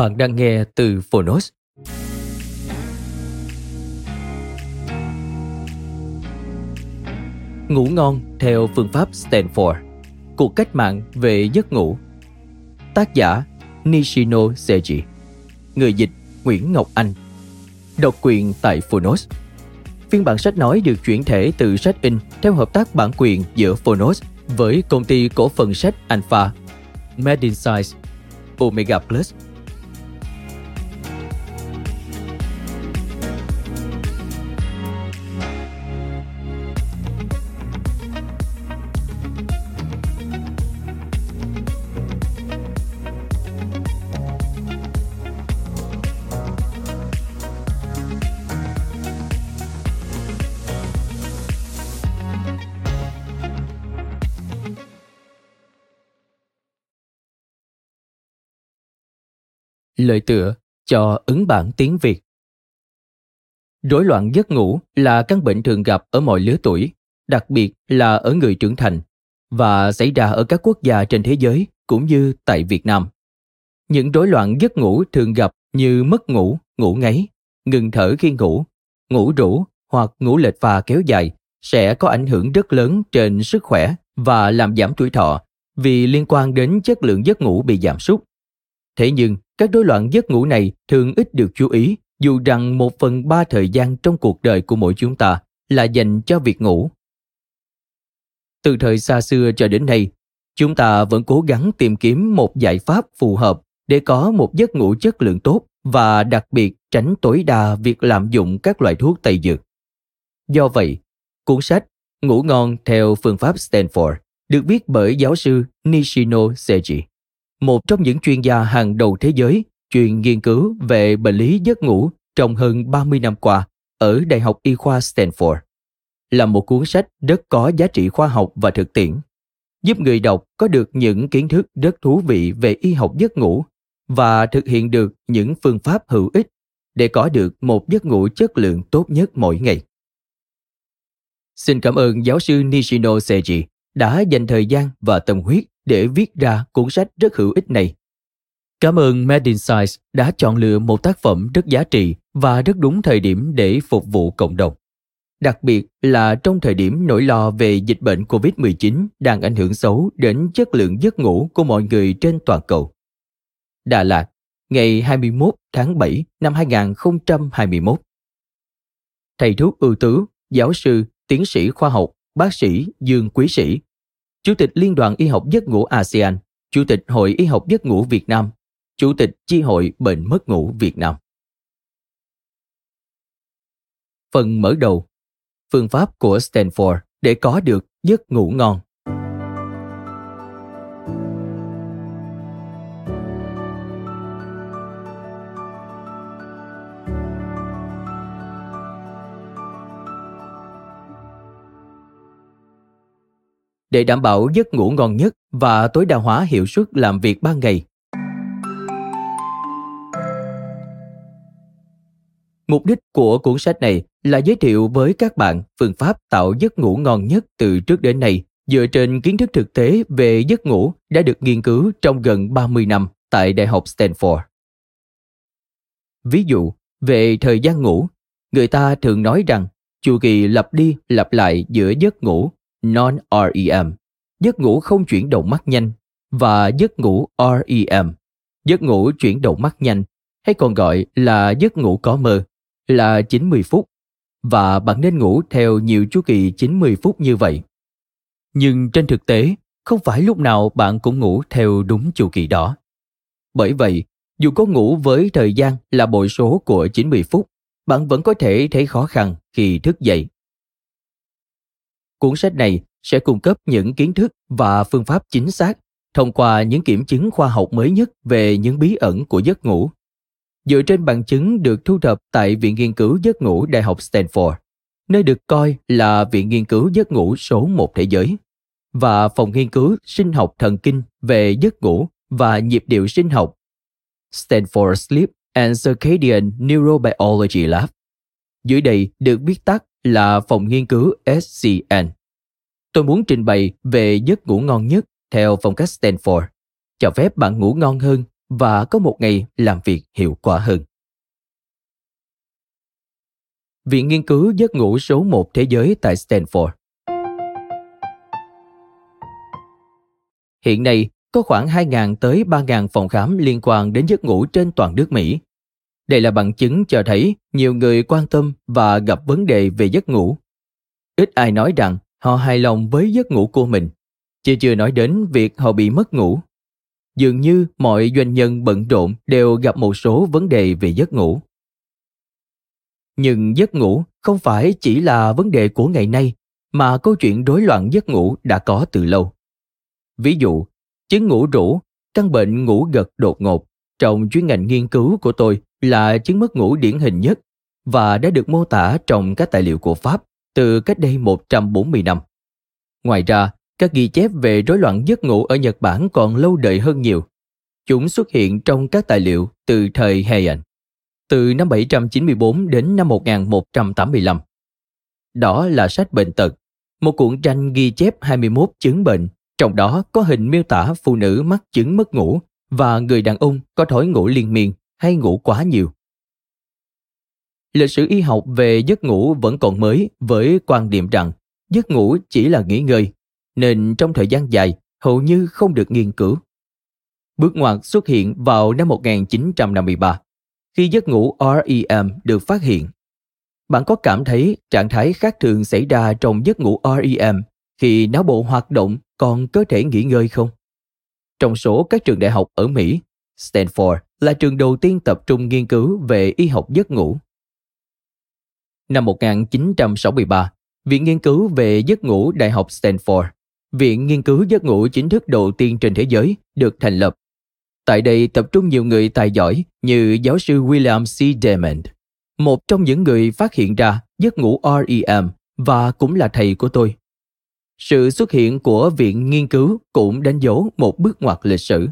Bạn đang nghe từ Phonos. Ngủ ngon theo phương pháp Stanford. Cuộc cách mạng về giấc ngủ. Tác giả Nishino Seiji. Người dịch Nguyễn Ngọc Anh. Độc quyền tại Phonos. Phiên bản sách nói được chuyển thể từ sách in theo hợp tác bản quyền giữa Phonos với công ty cổ phần sách Alpha, Medinsize, Omega Plus. Lời tựa cho ứng bản tiếng Việt. Rối loạn giấc ngủ là căn bệnh thường gặp ở mọi lứa tuổi, đặc biệt là ở người trưởng thành và xảy ra ở các quốc gia trên thế giới cũng như tại Việt Nam. Những rối loạn giấc ngủ thường gặp như mất ngủ, ngủ ngáy, ngừng thở khi ngủ, ngủ rũ hoặc ngủ lệch pha kéo dài sẽ có ảnh hưởng rất lớn trên sức khỏe và làm giảm tuổi thọ vì liên quan đến chất lượng giấc ngủ bị giảm sút. Thế nhưng, các rối loạn giấc ngủ này thường ít được chú ý dù rằng một phần ba thời gian trong cuộc đời của mỗi chúng ta là dành cho việc ngủ. Từ thời xa xưa cho đến nay, chúng ta vẫn cố gắng tìm kiếm một giải pháp phù hợp để có một giấc ngủ chất lượng tốt và đặc biệt tránh tối đa việc lạm dụng các loại thuốc tây dược. Do vậy, cuốn sách Ngủ ngon theo phương pháp Stanford được viết bởi giáo sư Nishino Seiji một trong những chuyên gia hàng đầu thế giới chuyên nghiên cứu về bệnh lý giấc ngủ trong hơn 30 năm qua ở Đại học Y khoa Stanford. Là một cuốn sách rất có giá trị khoa học và thực tiễn, giúp người đọc có được những kiến thức rất thú vị về y học giấc ngủ và thực hiện được những phương pháp hữu ích để có được một giấc ngủ chất lượng tốt nhất mỗi ngày. Xin cảm ơn giáo sư Nishino Seiji đã dành thời gian và tâm huyết để viết ra cuốn sách rất hữu ích này. Cảm ơn Made in Science đã chọn lựa một tác phẩm rất giá trị và rất đúng thời điểm để phục vụ cộng đồng. Đặc biệt là trong thời điểm nỗi lo về dịch bệnh COVID-19 đang ảnh hưởng xấu đến chất lượng giấc ngủ của mọi người trên toàn cầu. Đà Lạt, ngày 21 tháng 7 năm 2021. Thầy thuốc ưu tú, giáo sư, tiến sĩ khoa học, bác sĩ Dương Quý Sĩ Chủ tịch Liên đoàn Y học giấc ngủ ASEAN, Chủ tịch Hội Y học giấc ngủ Việt Nam, Chủ tịch Chi hội Bệnh mất ngủ Việt Nam. Phần mở đầu Phương pháp của Stanford để có được giấc ngủ ngon để đảm bảo giấc ngủ ngon nhất và tối đa hóa hiệu suất làm việc ban ngày. Mục đích của cuốn sách này là giới thiệu với các bạn phương pháp tạo giấc ngủ ngon nhất từ trước đến nay dựa trên kiến thức thực tế về giấc ngủ đã được nghiên cứu trong gần 30 năm tại Đại học Stanford. Ví dụ, về thời gian ngủ, người ta thường nói rằng chu kỳ lặp đi lặp lại giữa giấc ngủ non-REM, giấc ngủ không chuyển động mắt nhanh và giấc ngủ REM, giấc ngủ chuyển động mắt nhanh hay còn gọi là giấc ngủ có mơ là 90 phút và bạn nên ngủ theo nhiều chu kỳ 90 phút như vậy. Nhưng trên thực tế, không phải lúc nào bạn cũng ngủ theo đúng chu kỳ đó. Bởi vậy, dù có ngủ với thời gian là bội số của 90 phút, bạn vẫn có thể thấy khó khăn khi thức dậy. Cuốn sách này sẽ cung cấp những kiến thức và phương pháp chính xác thông qua những kiểm chứng khoa học mới nhất về những bí ẩn của giấc ngủ. Dựa trên bằng chứng được thu thập tại Viện Nghiên cứu Giấc ngủ Đại học Stanford, nơi được coi là Viện Nghiên cứu Giấc ngủ số một thế giới, và Phòng Nghiên cứu Sinh học Thần kinh về giấc ngủ và nhịp điệu sinh học Stanford Sleep and Circadian Neurobiology Lab. Dưới đây được viết tắt là Phòng Nghiên cứu SCN. Tôi muốn trình bày về giấc ngủ ngon nhất theo phong cách Stanford, cho phép bạn ngủ ngon hơn và có một ngày làm việc hiệu quả hơn. Viện nghiên cứu giấc ngủ số 1 thế giới tại Stanford. Hiện nay, có khoảng 2.000 tới 3.000 phòng khám liên quan đến giấc ngủ trên toàn nước Mỹ. Đây là bằng chứng cho thấy nhiều người quan tâm và gặp vấn đề về giấc ngủ. Ít ai nói rằng họ hài lòng với giấc ngủ của mình, chứ chưa nói đến việc họ bị mất ngủ. Dường như mọi doanh nhân bận rộn đều gặp một số vấn đề về giấc ngủ. Nhưng giấc ngủ không phải chỉ là vấn đề của ngày nay, mà câu chuyện rối loạn giấc ngủ đã có từ lâu. Ví dụ, chứng ngủ rũ, căn bệnh ngủ gật đột ngột trong chuyên ngành nghiên cứu của tôi là chứng mất ngủ điển hình nhất và đã được mô tả trong các tài liệu của Pháp từ cách đây 140 năm. Ngoài ra, các ghi chép về rối loạn giấc ngủ ở Nhật Bản còn lâu đời hơn nhiều. Chúng xuất hiện trong các tài liệu từ thời Heian, từ năm 794 đến năm 1185. Đó là sách bệnh tật, một cuộn tranh ghi chép 21 chứng bệnh, trong đó có hình miêu tả phụ nữ mắc chứng mất ngủ và người đàn ông có thói ngủ liên miên hay ngủ quá nhiều. Lịch sử y học về giấc ngủ vẫn còn mới với quan điểm rằng giấc ngủ chỉ là nghỉ ngơi, nên trong thời gian dài hầu như không được nghiên cứu. Bước ngoặt xuất hiện vào năm 1953, khi giấc ngủ REM được phát hiện. Bạn có cảm thấy trạng thái khác thường xảy ra trong giấc ngủ REM khi não bộ hoạt động còn cơ thể nghỉ ngơi không? Trong số các trường đại học ở Mỹ, Stanford là trường đầu tiên tập trung nghiên cứu về y học giấc ngủ. Năm 1963, Viện Nghiên cứu về giấc ngủ Đại học Stanford, viện nghiên cứu giấc ngủ chính thức đầu tiên trên thế giới, được thành lập. Tại đây tập trung nhiều người tài giỏi như giáo sư William C. Dement, một trong những người phát hiện ra giấc ngủ REM và cũng là thầy của tôi. Sự xuất hiện của viện nghiên cứu cũng đánh dấu một bước ngoặt lịch sử.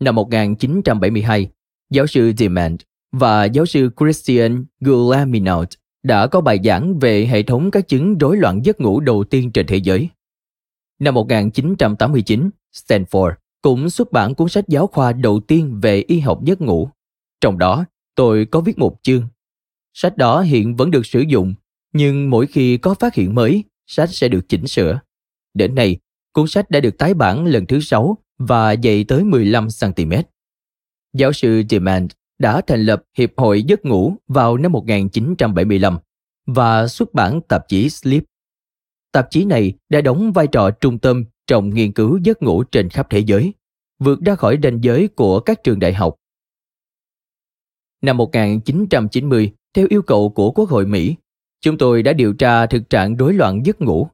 Năm 1972, giáo sư Demand và giáo sư Christian Guilleminault đã có bài giảng về hệ thống các chứng rối loạn giấc ngủ đầu tiên trên thế giới. Năm 1989, Stanford cũng xuất bản cuốn sách giáo khoa đầu tiên về y học giấc ngủ. Trong đó, tôi có viết một chương. Sách đó hiện vẫn được sử dụng, nhưng mỗi khi có phát hiện mới, sách sẽ được chỉnh sửa. Đến nay, cuốn sách đã được tái bản lần thứ 6 và dày tới 15 cm. Giáo sư Demand đã thành lập Hiệp hội Giấc ngủ vào năm 1975 và xuất bản tạp chí Sleep. Tạp chí này đã đóng vai trò trung tâm trong nghiên cứu giấc ngủ trên khắp thế giới, vượt ra khỏi ranh giới của các trường đại học. Năm 1990, theo yêu cầu của Quốc hội Mỹ, chúng tôi đã điều tra thực trạng rối loạn giấc ngủ.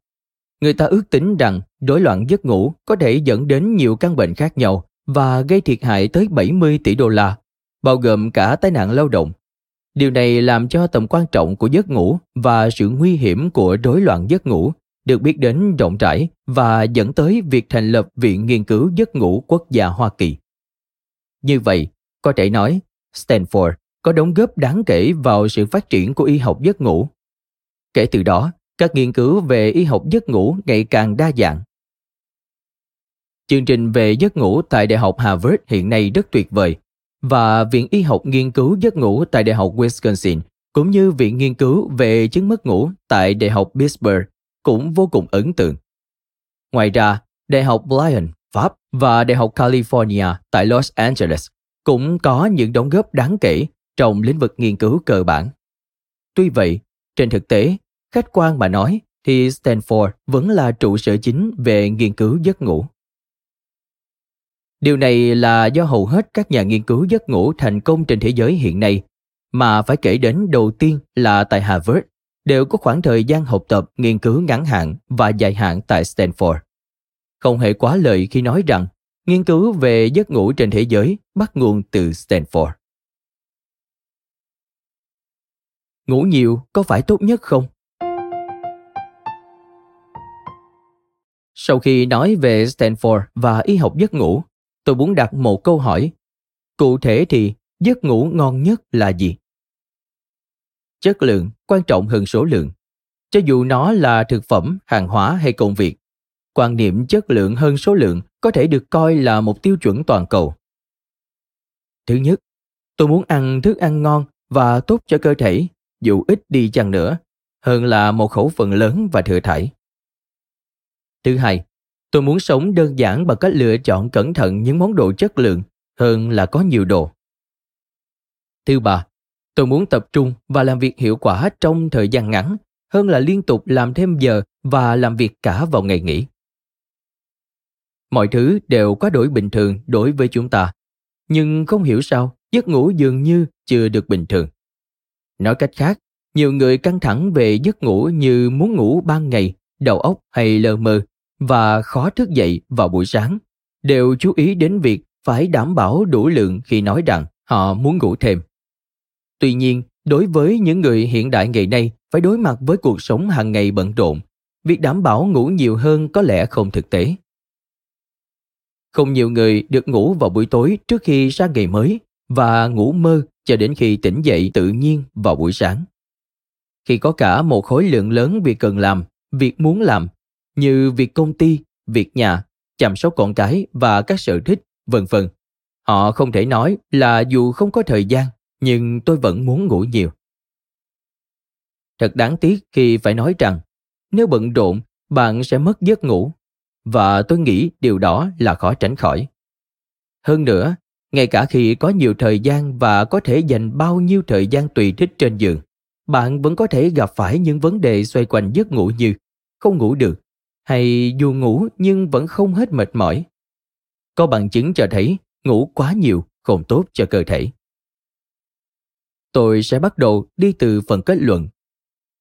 Người ta ước tính rằng rối loạn giấc ngủ có thể dẫn đến nhiều căn bệnh khác nhau và gây thiệt hại tới 70 tỷ đô la bao gồm cả tai nạn lao động. Điều này làm cho tầm quan trọng của giấc ngủ và sự nguy hiểm của rối loạn giấc ngủ được biết đến rộng rãi và dẫn tới việc thành lập Viện Nghiên cứu Giấc ngủ Quốc gia Hoa Kỳ. Như vậy, có thể nói, Stanford có đóng góp đáng kể vào sự phát triển của y học giấc ngủ. Kể từ đó, các nghiên cứu về y học giấc ngủ ngày càng đa dạng. Chương trình về giấc ngủ tại Đại học Harvard hiện nay rất tuyệt vời và Viện Y học nghiên cứu giấc ngủ tại Đại học Wisconsin cũng như Viện nghiên cứu về chứng mất ngủ tại Đại học Pittsburgh cũng vô cùng ấn tượng. Ngoài ra, Đại học Lyon, Pháp và Đại học California tại Los Angeles cũng có những đóng góp đáng kể trong lĩnh vực nghiên cứu cơ bản. Tuy vậy, trên thực tế, khách quan mà nói thì Stanford vẫn là trụ sở chính về nghiên cứu giấc ngủ. Điều này là do hầu hết các nhà nghiên cứu giấc ngủ thành công trên thế giới hiện nay, mà phải kể đến đầu tiên là tại Harvard, đều có khoảng thời gian học tập nghiên cứu ngắn hạn và dài hạn tại Stanford. Không hề quá lời khi nói rằng nghiên cứu về giấc ngủ trên thế giới bắt nguồn từ Stanford. Ngủ nhiều có phải tốt nhất không? Sau khi nói về Stanford và y học giấc ngủ, tôi muốn đặt một câu hỏi. Cụ thể thì giấc ngủ ngon nhất là gì? Chất lượng quan trọng hơn số lượng. Cho dù nó là thực phẩm, hàng hóa hay công việc, quan niệm chất lượng hơn số lượng có thể được coi là một tiêu chuẩn toàn cầu. Thứ nhất, tôi muốn ăn thức ăn ngon và tốt cho cơ thể, dù ít đi chăng nữa, hơn là một khẩu phần lớn và thừa thải. Thứ hai, tôi muốn sống đơn giản bằng cách lựa chọn cẩn thận những món đồ chất lượng hơn là có nhiều đồ. Thứ ba, tôi muốn tập trung và làm việc hiệu quả trong thời gian ngắn hơn là liên tục làm thêm giờ và làm việc cả vào ngày nghỉ. Mọi thứ đều quá đổi bình thường đối với chúng ta, nhưng không hiểu sao giấc ngủ dường như chưa được bình thường. Nói cách khác, nhiều người căng thẳng về giấc ngủ như muốn ngủ ban ngày, đầu óc hay lờ mờ và khó thức dậy vào buổi sáng, đều chú ý đến việc phải đảm bảo đủ lượng khi nói rằng họ muốn ngủ thêm. Tuy nhiên, đối với những người hiện đại ngày nay phải đối mặt với cuộc sống hàng ngày bận rộn, việc đảm bảo ngủ nhiều hơn có lẽ không thực tế. Không nhiều người được ngủ vào buổi tối trước khi sang ngày mới và ngủ mơ cho đến khi tỉnh dậy tự nhiên vào buổi sáng. Khi có cả một khối lượng lớn việc cần làm, việc muốn làm, như việc công ty, việc nhà, chăm sóc con cái và các sở thích, vân vân. Họ không thể nói là dù không có thời gian, nhưng tôi vẫn muốn ngủ nhiều. Thật đáng tiếc khi phải nói rằng, nếu bận rộn, bạn sẽ mất giấc ngủ và tôi nghĩ điều đó là khó tránh khỏi. Hơn nữa, ngay cả khi có nhiều thời gian và có thể dành bao nhiêu thời gian tùy thích trên giường, bạn vẫn có thể gặp phải những vấn đề xoay quanh giấc ngủ như không ngủ được hay dù ngủ nhưng vẫn không hết mệt mỏi. Có bằng chứng cho thấy ngủ quá nhiều không tốt cho cơ thể. Tôi sẽ bắt đầu đi từ phần kết luận.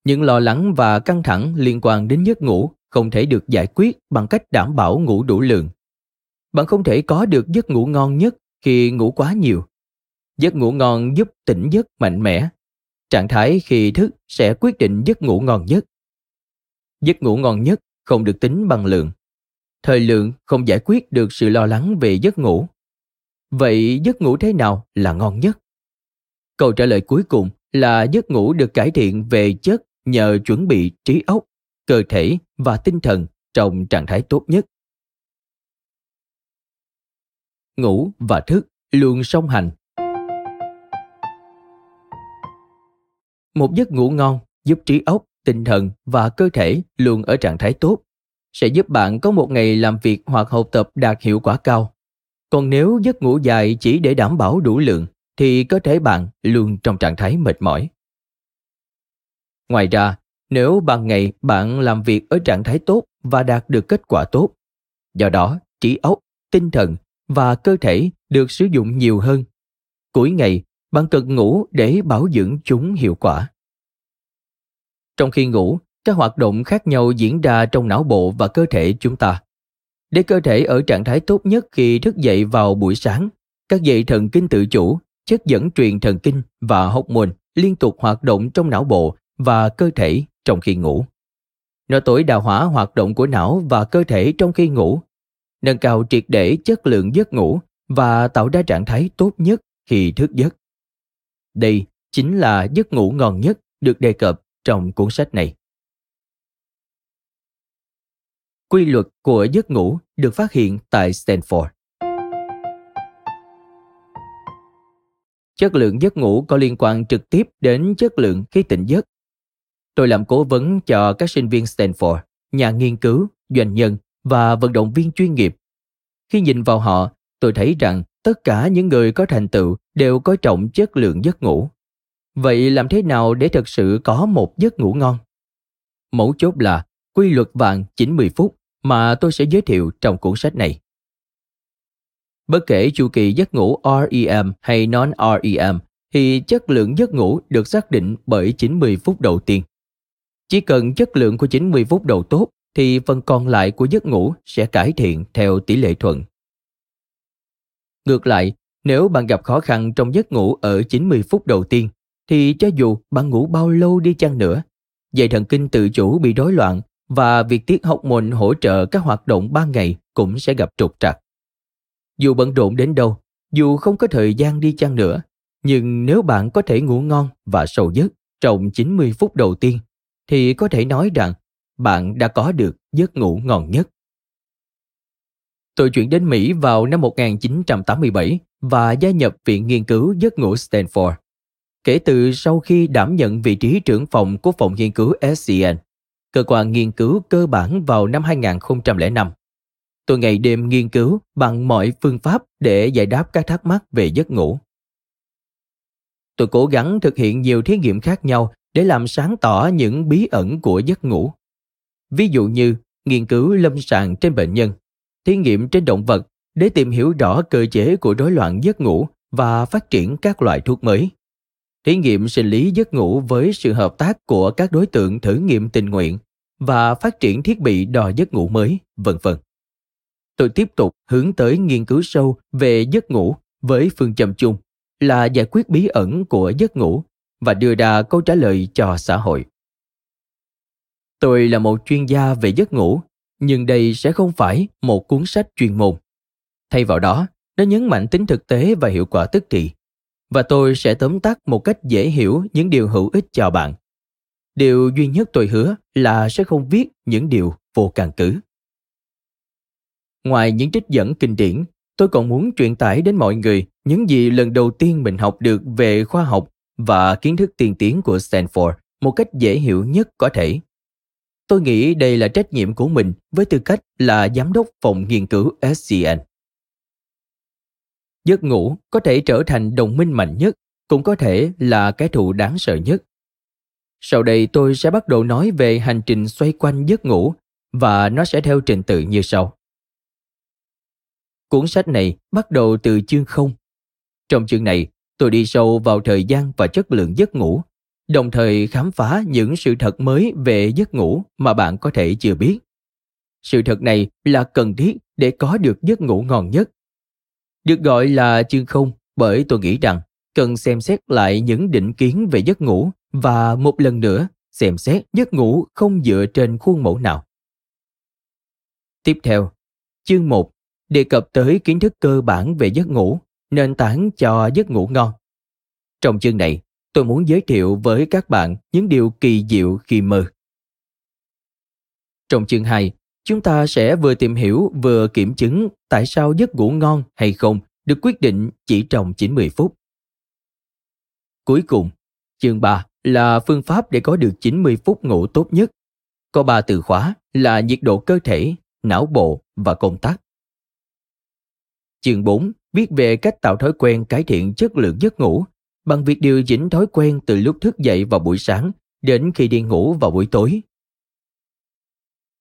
Những lo lắng và căng thẳng liên quan đến giấc ngủ không thể được giải quyết bằng cách đảm bảo ngủ đủ lượng. Bạn không thể có được giấc ngủ ngon nhất khi ngủ quá nhiều. Giấc ngủ ngon giúp tỉnh giấc mạnh mẽ. Trạng thái khi thức sẽ quyết định giấc ngủ ngon nhất. Giấc ngủ ngon nhất không được tính bằng lượng. Thời lượng không giải quyết được sự lo lắng về giấc ngủ. Vậy giấc ngủ thế nào là ngon nhất? Câu trả lời cuối cùng là giấc ngủ được cải thiện về chất nhờ chuẩn bị trí óc cơ thể và tinh thần trong trạng thái tốt nhất. Ngủ và thức luôn song hành. Một giấc ngủ ngon giúp trí óc, tinh thần và cơ thể luôn ở trạng thái tốt, sẽ giúp bạn có một ngày làm việc hoặc học tập đạt hiệu quả cao. Còn nếu giấc ngủ dài chỉ để đảm bảo đủ lượng, thì cơ thể bạn luôn trong trạng thái mệt mỏi. Ngoài ra, nếu ban ngày bạn làm việc ở trạng thái tốt và đạt được kết quả tốt. Do đó, trí óc, tinh thần và cơ thể được sử dụng nhiều hơn. Cuối ngày, bạn cần ngủ để bảo dưỡng chúng hiệu quả. Trong khi ngủ, các hoạt động khác nhau diễn ra trong não bộ và cơ thể chúng ta. Để cơ thể ở trạng thái tốt nhất khi thức dậy vào buổi sáng, các dây thần kinh tự chủ, chất dẫn truyền thần kinh và hormone liên tục hoạt động trong não bộ và cơ thể trong khi ngủ. Nó tối đa hóa hoạt động của não và cơ thể trong khi ngủ, nâng cao triệt để chất lượng giấc ngủ và tạo ra trạng thái tốt nhất khi thức giấc. Đây chính là giấc ngủ ngon nhất được đề cập trong cuốn sách này. Quy luật của giấc ngủ được phát hiện tại Stanford. Chất lượng giấc ngủ có liên quan trực tiếp đến chất lượng khi tỉnh giấc Tôi làm cố vấn cho các sinh viên Stanford nhà nghiên cứu, doanh nhân và vận động viên chuyên nghiệp. Khi nhìn vào họ, tôi thấy rằng tất cả những người có thành tựu đều coi trọng chất lượng giấc ngủ. Vậy làm thế nào để thực sự có một giấc ngủ ngon? Mấu chốt là quy luật vàng 90 phút mà tôi sẽ giới thiệu trong cuốn sách này. Bất kể chu kỳ giấc ngủ REM hay non-REM thì chất lượng giấc ngủ được xác định bởi 90 phút đầu tiên. Chỉ cần chất lượng của 90 phút đầu tốt thì phần còn lại của giấc ngủ sẽ cải thiện theo tỷ lệ thuận. Ngược lại, nếu bạn gặp khó khăn trong giấc ngủ ở 90 phút đầu tiên thì cho dù bạn ngủ bao lâu đi chăng nữa, dây thần kinh tự chủ bị rối loạn và việc tiết học môn hỗ trợ các hoạt động ban ngày cũng sẽ gặp trục trặc. Dù bận rộn đến đâu, dù không có thời gian đi chăng nữa, nhưng nếu bạn có thể ngủ ngon và sâu giấc trong 90 phút đầu tiên, thì có thể nói rằng bạn đã có được giấc ngủ ngon nhất. Tôi chuyển đến Mỹ vào năm 1987 và gia nhập Viện Nghiên cứu Giấc ngủ Stanford. Kể từ sau khi đảm nhận vị trí trưởng phòng của phòng nghiên cứu SCN, cơ quan nghiên cứu cơ bản vào năm 2005. Tôi ngày đêm nghiên cứu bằng mọi phương pháp để giải đáp các thắc mắc về giấc ngủ. Tôi cố gắng thực hiện nhiều thí nghiệm khác nhau để làm sáng tỏ những bí ẩn của giấc ngủ. Ví dụ như nghiên cứu lâm sàng trên bệnh nhân, thí nghiệm trên động vật để tìm hiểu rõ cơ chế của rối loạn giấc ngủ và phát triển các loại thuốc mới. Thí nghiệm sinh lý giấc ngủ với sự hợp tác của các đối tượng thử nghiệm tình nguyện và phát triển thiết bị đo giấc ngủ mới, vân vân. Tôi tiếp tục hướng tới nghiên cứu sâu về giấc ngủ với phương châm chung là giải quyết bí ẩn của giấc ngủ và đưa ra câu trả lời cho xã hội. Tôi là một chuyên gia về giấc ngủ, nhưng đây sẽ không phải một cuốn sách chuyên môn. Thay vào đó, nó nhấn mạnh tính thực tế và hiệu quả tức thì. Và tôi sẽ tóm tắt một cách dễ hiểu những điều hữu ích cho bạn. Điều duy nhất tôi hứa là sẽ không viết những điều vô căn cứ. Ngoài những trích dẫn kinh điển, tôi còn muốn truyền tải đến mọi người những gì lần đầu tiên mình học được về khoa học và kiến thức tiên tiến của Stanford một cách dễ hiểu nhất có thể. Tôi nghĩ đây là trách nhiệm của mình với tư cách là giám đốc phòng nghiên cứu SCN. Giấc ngủ có thể trở thành đồng minh mạnh nhất, cũng có thể là cái thù đáng sợ nhất. Sau đây tôi sẽ bắt đầu nói về hành trình xoay quanh giấc ngủ và nó sẽ theo trình tự như sau. Cuốn sách này bắt đầu từ chương không. Trong chương này, tôi đi sâu vào thời gian và chất lượng giấc ngủ, đồng thời khám phá những sự thật mới về giấc ngủ mà bạn có thể chưa biết. Sự thật này là cần thiết để có được giấc ngủ ngon nhất. Được gọi là chương không bởi tôi nghĩ rằng cần xem xét lại những định kiến về giấc ngủ và một lần nữa xem xét giấc ngủ không dựa trên khuôn mẫu nào. Tiếp theo, chương 1 đề cập tới kiến thức cơ bản về giấc ngủ, nền tảng cho giấc ngủ ngon. Trong chương này, tôi muốn giới thiệu với các bạn những điều kỳ diệu khi mơ. Trong chương 2, chúng ta sẽ vừa tìm hiểu vừa kiểm chứng tại sao giấc ngủ ngon hay không được quyết định chỉ trong 90 phút. Cuối cùng, chương 3 là phương pháp để có được 90 phút ngủ tốt nhất. Có ba từ khóa là nhiệt độ cơ thể, não bộ và công tác. Chương 4 viết về cách tạo thói quen cải thiện chất lượng giấc ngủ bằng việc điều chỉnh thói quen từ lúc thức dậy vào buổi sáng đến khi đi ngủ vào buổi tối.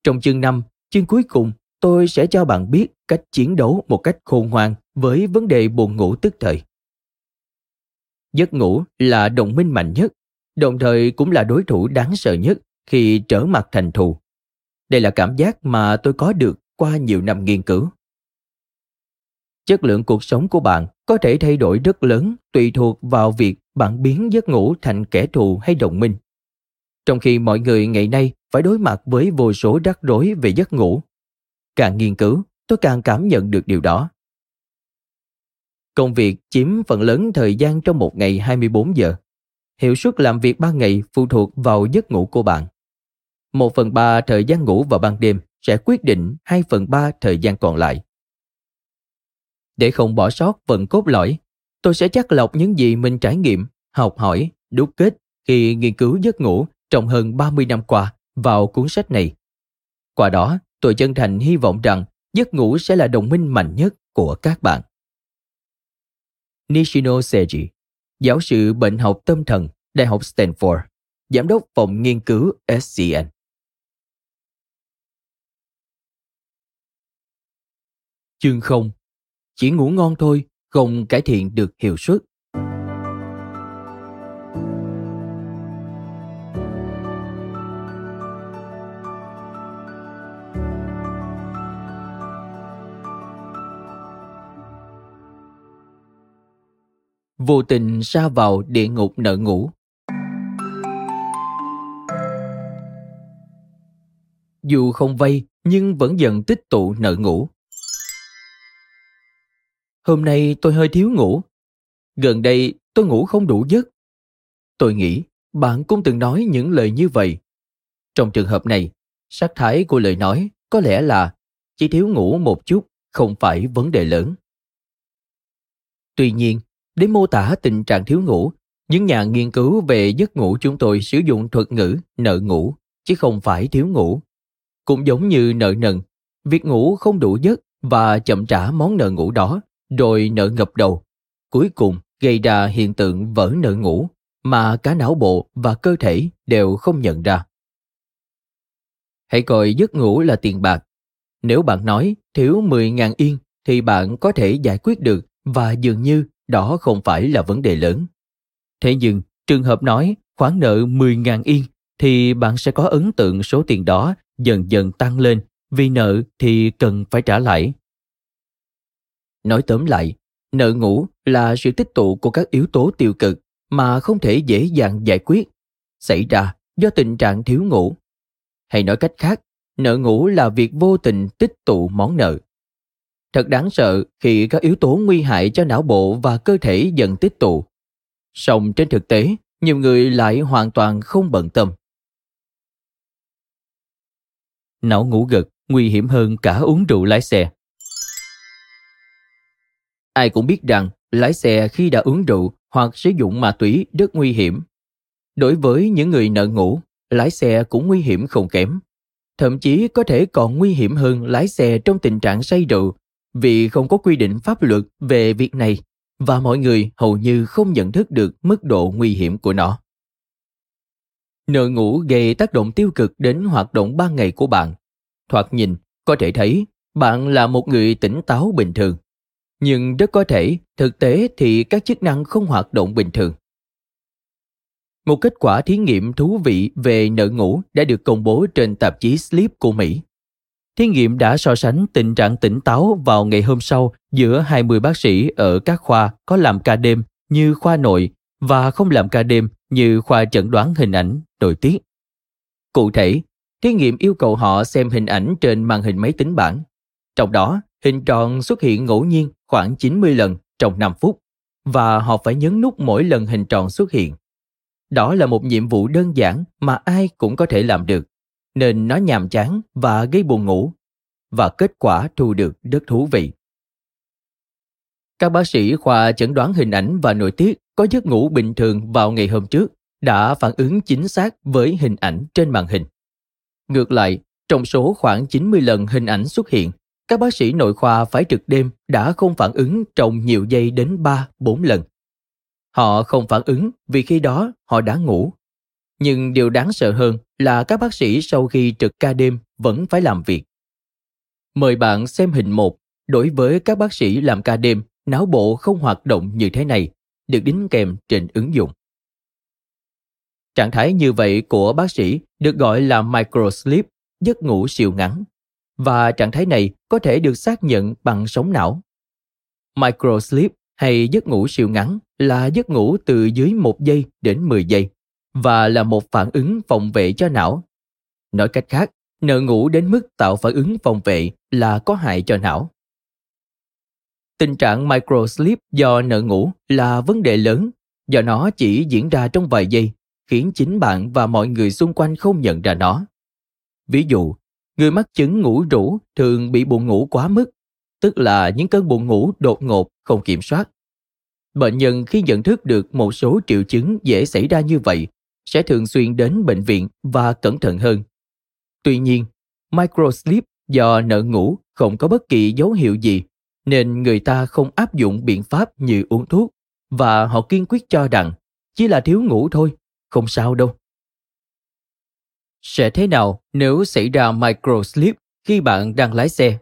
Trong chương 5, chương cuối cùng, tôi sẽ cho bạn biết cách chiến đấu một cách khôn ngoan với vấn đề buồn ngủ tức thời. Giấc ngủ là đồng minh mạnh nhất, đồng thời cũng là đối thủ đáng sợ nhất khi trở mặt thành thù. Đây là cảm giác mà tôi có được qua nhiều năm nghiên cứu chất lượng cuộc sống của bạn có thể thay đổi rất lớn tùy thuộc vào việc bạn biến giấc ngủ thành kẻ thù hay đồng minh. Trong khi mọi người ngày nay phải đối mặt với vô số rắc rối về giấc ngủ. Càng nghiên cứu, tôi càng cảm nhận được điều đó. Công việc chiếm phần lớn thời gian trong một ngày 24 giờ. Hiệu suất làm việc ban ngày phụ thuộc vào giấc ngủ của bạn. Một phần ba thời gian ngủ vào ban đêm sẽ quyết định 2 phần ba thời gian còn lại. Để không bỏ sót phần cốt lõi, tôi sẽ chắc lọc những gì mình trải nghiệm, học hỏi, đúc kết khi nghiên cứu giấc ngủ trong hơn 30 năm qua vào cuốn sách này. Qua đó, tôi chân thành hy vọng rằng giấc ngủ sẽ là đồng minh mạnh nhất của các bạn. Nishino Seiji, giáo sư bệnh học tâm thần, Đại học Stanford, giám đốc phòng nghiên cứu SCN. Chương 0 Chỉ ngủ ngon thôi, không cải thiện được hiệu suất. Vô tình ra vào địa ngục nợ ngủ. Dù không vay nhưng vẫn dần tích tụ nợ ngủ. Hôm nay tôi hơi thiếu ngủ. Gần đây tôi ngủ không đủ giấc. Tôi nghĩ bạn cũng từng nói những lời như vậy. Trong trường hợp này, sắc thái của lời nói có lẽ là chỉ thiếu ngủ một chút không phải vấn đề lớn. Tuy nhiên, để mô tả tình trạng thiếu ngủ, những nhà nghiên cứu về giấc ngủ chúng tôi sử dụng thuật ngữ nợ ngủ, chứ không phải thiếu ngủ. Cũng giống như nợ nần, việc ngủ không đủ giấc và chậm trả món nợ ngủ đó, rồi nợ ngập đầu. Cuối cùng gây ra hiện tượng vỡ nợ ngủ mà cả não bộ và cơ thể đều không nhận ra. Hãy coi giấc ngủ là tiền bạc. Nếu bạn nói thiếu 10.000 yên thì bạn có thể giải quyết được và dường như đó không phải là vấn đề lớn. Thế nhưng, trường hợp nói khoản nợ 10.000 yên thì bạn sẽ có ấn tượng số tiền đó dần dần tăng lên vì nợ thì cần phải trả lại. Nói tóm lại, nợ ngủ là sự tích tụ của các yếu tố tiêu cực mà không thể dễ dàng giải quyết, xảy ra do tình trạng thiếu ngủ. Hay nói cách khác, nợ ngủ là việc vô tình tích tụ món nợ. Thật đáng sợ khi các yếu tố nguy hại cho não bộ và cơ thể dần tích tụ. Song trên thực tế, nhiều người lại hoàn toàn không bận tâm. Não ngủ gật nguy hiểm hơn cả uống rượu lái xe. Ai cũng biết rằng lái xe khi đã uống rượu hoặc sử dụng ma túy rất nguy hiểm. Đối với những người nợ ngủ, lái xe cũng nguy hiểm không kém. Thậm chí có thể còn nguy hiểm hơn lái xe trong tình trạng say rượu vì không có quy định pháp luật về việc này và mọi người hầu như không nhận thức được mức độ nguy hiểm của nó. Nợ ngủ gây tác động tiêu cực đến hoạt động ban ngày của bạn. Thoạt nhìn, có thể thấy bạn là một người tỉnh táo bình thường. Nhưng rất có thể, thực tế thì các chức năng không hoạt động bình thường. Một kết quả thí nghiệm thú vị về nợ ngủ đã được công bố trên tạp chí Sleep của Mỹ. Thí nghiệm đã so sánh tình trạng tỉnh táo vào ngày hôm sau giữa 20 bác sĩ ở các khoa có làm ca đêm như khoa nội và không làm ca đêm như khoa chẩn đoán hình ảnh nội tiết. Cụ thể, thí nghiệm yêu cầu họ xem hình ảnh trên màn hình máy tính bảng. Trong đó, hình tròn xuất hiện ngẫu nhiên khoảng 90 lần trong 5 phút và họ phải nhấn nút mỗi lần hình tròn xuất hiện. Đó là một nhiệm vụ đơn giản mà ai cũng có thể làm được nên nó nhàm chán và gây buồn ngủ và kết quả thu được rất thú vị. Các bác sĩ khoa chẩn đoán hình ảnh và nội tiết có giấc ngủ bình thường vào ngày hôm trước đã phản ứng chính xác với hình ảnh trên màn hình. Ngược lại, trong số khoảng 90 lần hình ảnh xuất hiện, các bác sĩ nội khoa phải trực đêm đã không phản ứng trong nhiều giây đến 3-4 lần. Họ không phản ứng vì khi đó họ đã ngủ nhưng điều đáng sợ hơn là các bác sĩ sau khi trực ca đêm vẫn phải làm việc. Mời bạn xem hình 1. Đối với các bác sĩ làm ca đêm, não bộ không hoạt động như thế này, được đính kèm trên ứng dụng. Trạng thái như vậy của bác sĩ được gọi là microsleep, giấc ngủ siêu ngắn. Và trạng thái này có thể được xác nhận bằng sóng não. Microsleep hay giấc ngủ siêu ngắn là giấc ngủ từ dưới 1 giây đến 10 giây và là một phản ứng phòng vệ cho não. Nói cách khác, nợ ngủ đến mức tạo phản ứng phòng vệ là có hại cho não. Tình trạng microsleep do nợ ngủ là vấn đề lớn do nó chỉ diễn ra trong vài giây, khiến chính bạn và mọi người xung quanh không nhận ra nó. Ví dụ, người mắc chứng ngủ rũ thường bị buồn ngủ quá mức, tức là những cơn buồn ngủ đột ngột không kiểm soát. Bệnh nhân khi nhận thức được một số triệu chứng dễ xảy ra như vậy sẽ thường xuyên đến bệnh viện và cẩn thận hơn. Tuy nhiên, microsleep do nợ ngủ không có bất kỳ dấu hiệu gì nên người ta không áp dụng biện pháp như uống thuốc và họ kiên quyết cho rằng chỉ là thiếu ngủ thôi, không sao đâu. Sẽ thế nào nếu xảy ra microsleep khi bạn đang lái xe?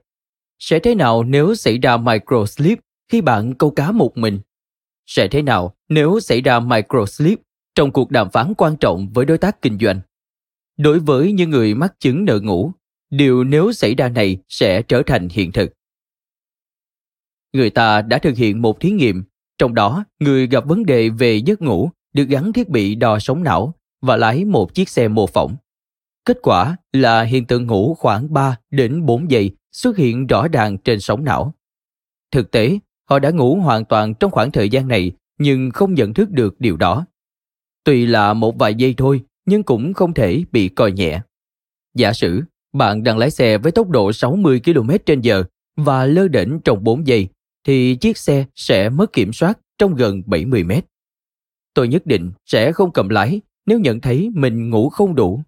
Sẽ thế nào nếu xảy ra microsleep khi bạn câu cá một mình? Sẽ thế nào nếu xảy ra microsleep trong cuộc đàm phán quan trọng với đối tác kinh doanh? Đối với những người mắc chứng nợ ngủ, điều nếu xảy ra này sẽ trở thành hiện thực. Người ta đã thực hiện một thí nghiệm, trong đó người gặp vấn đề về giấc ngủ được gắn thiết bị đo sóng não và lái một chiếc xe mô phỏng. Kết quả là hiện tượng ngủ khoảng 3 đến 4 giây xuất hiện rõ ràng trên sóng não. Thực tế, họ đã ngủ hoàn toàn trong khoảng thời gian này nhưng không nhận thức được điều đó. Tuy là một vài giây thôi, nhưng cũng không thể bị coi nhẹ. Giả sử bạn đang lái xe với tốc độ 60 km h và lơ đỉnh trong 4 giây, thì chiếc xe sẽ mất kiểm soát trong gần 70 mét. Tôi nhất định sẽ không cầm lái nếu nhận thấy mình ngủ không đủ.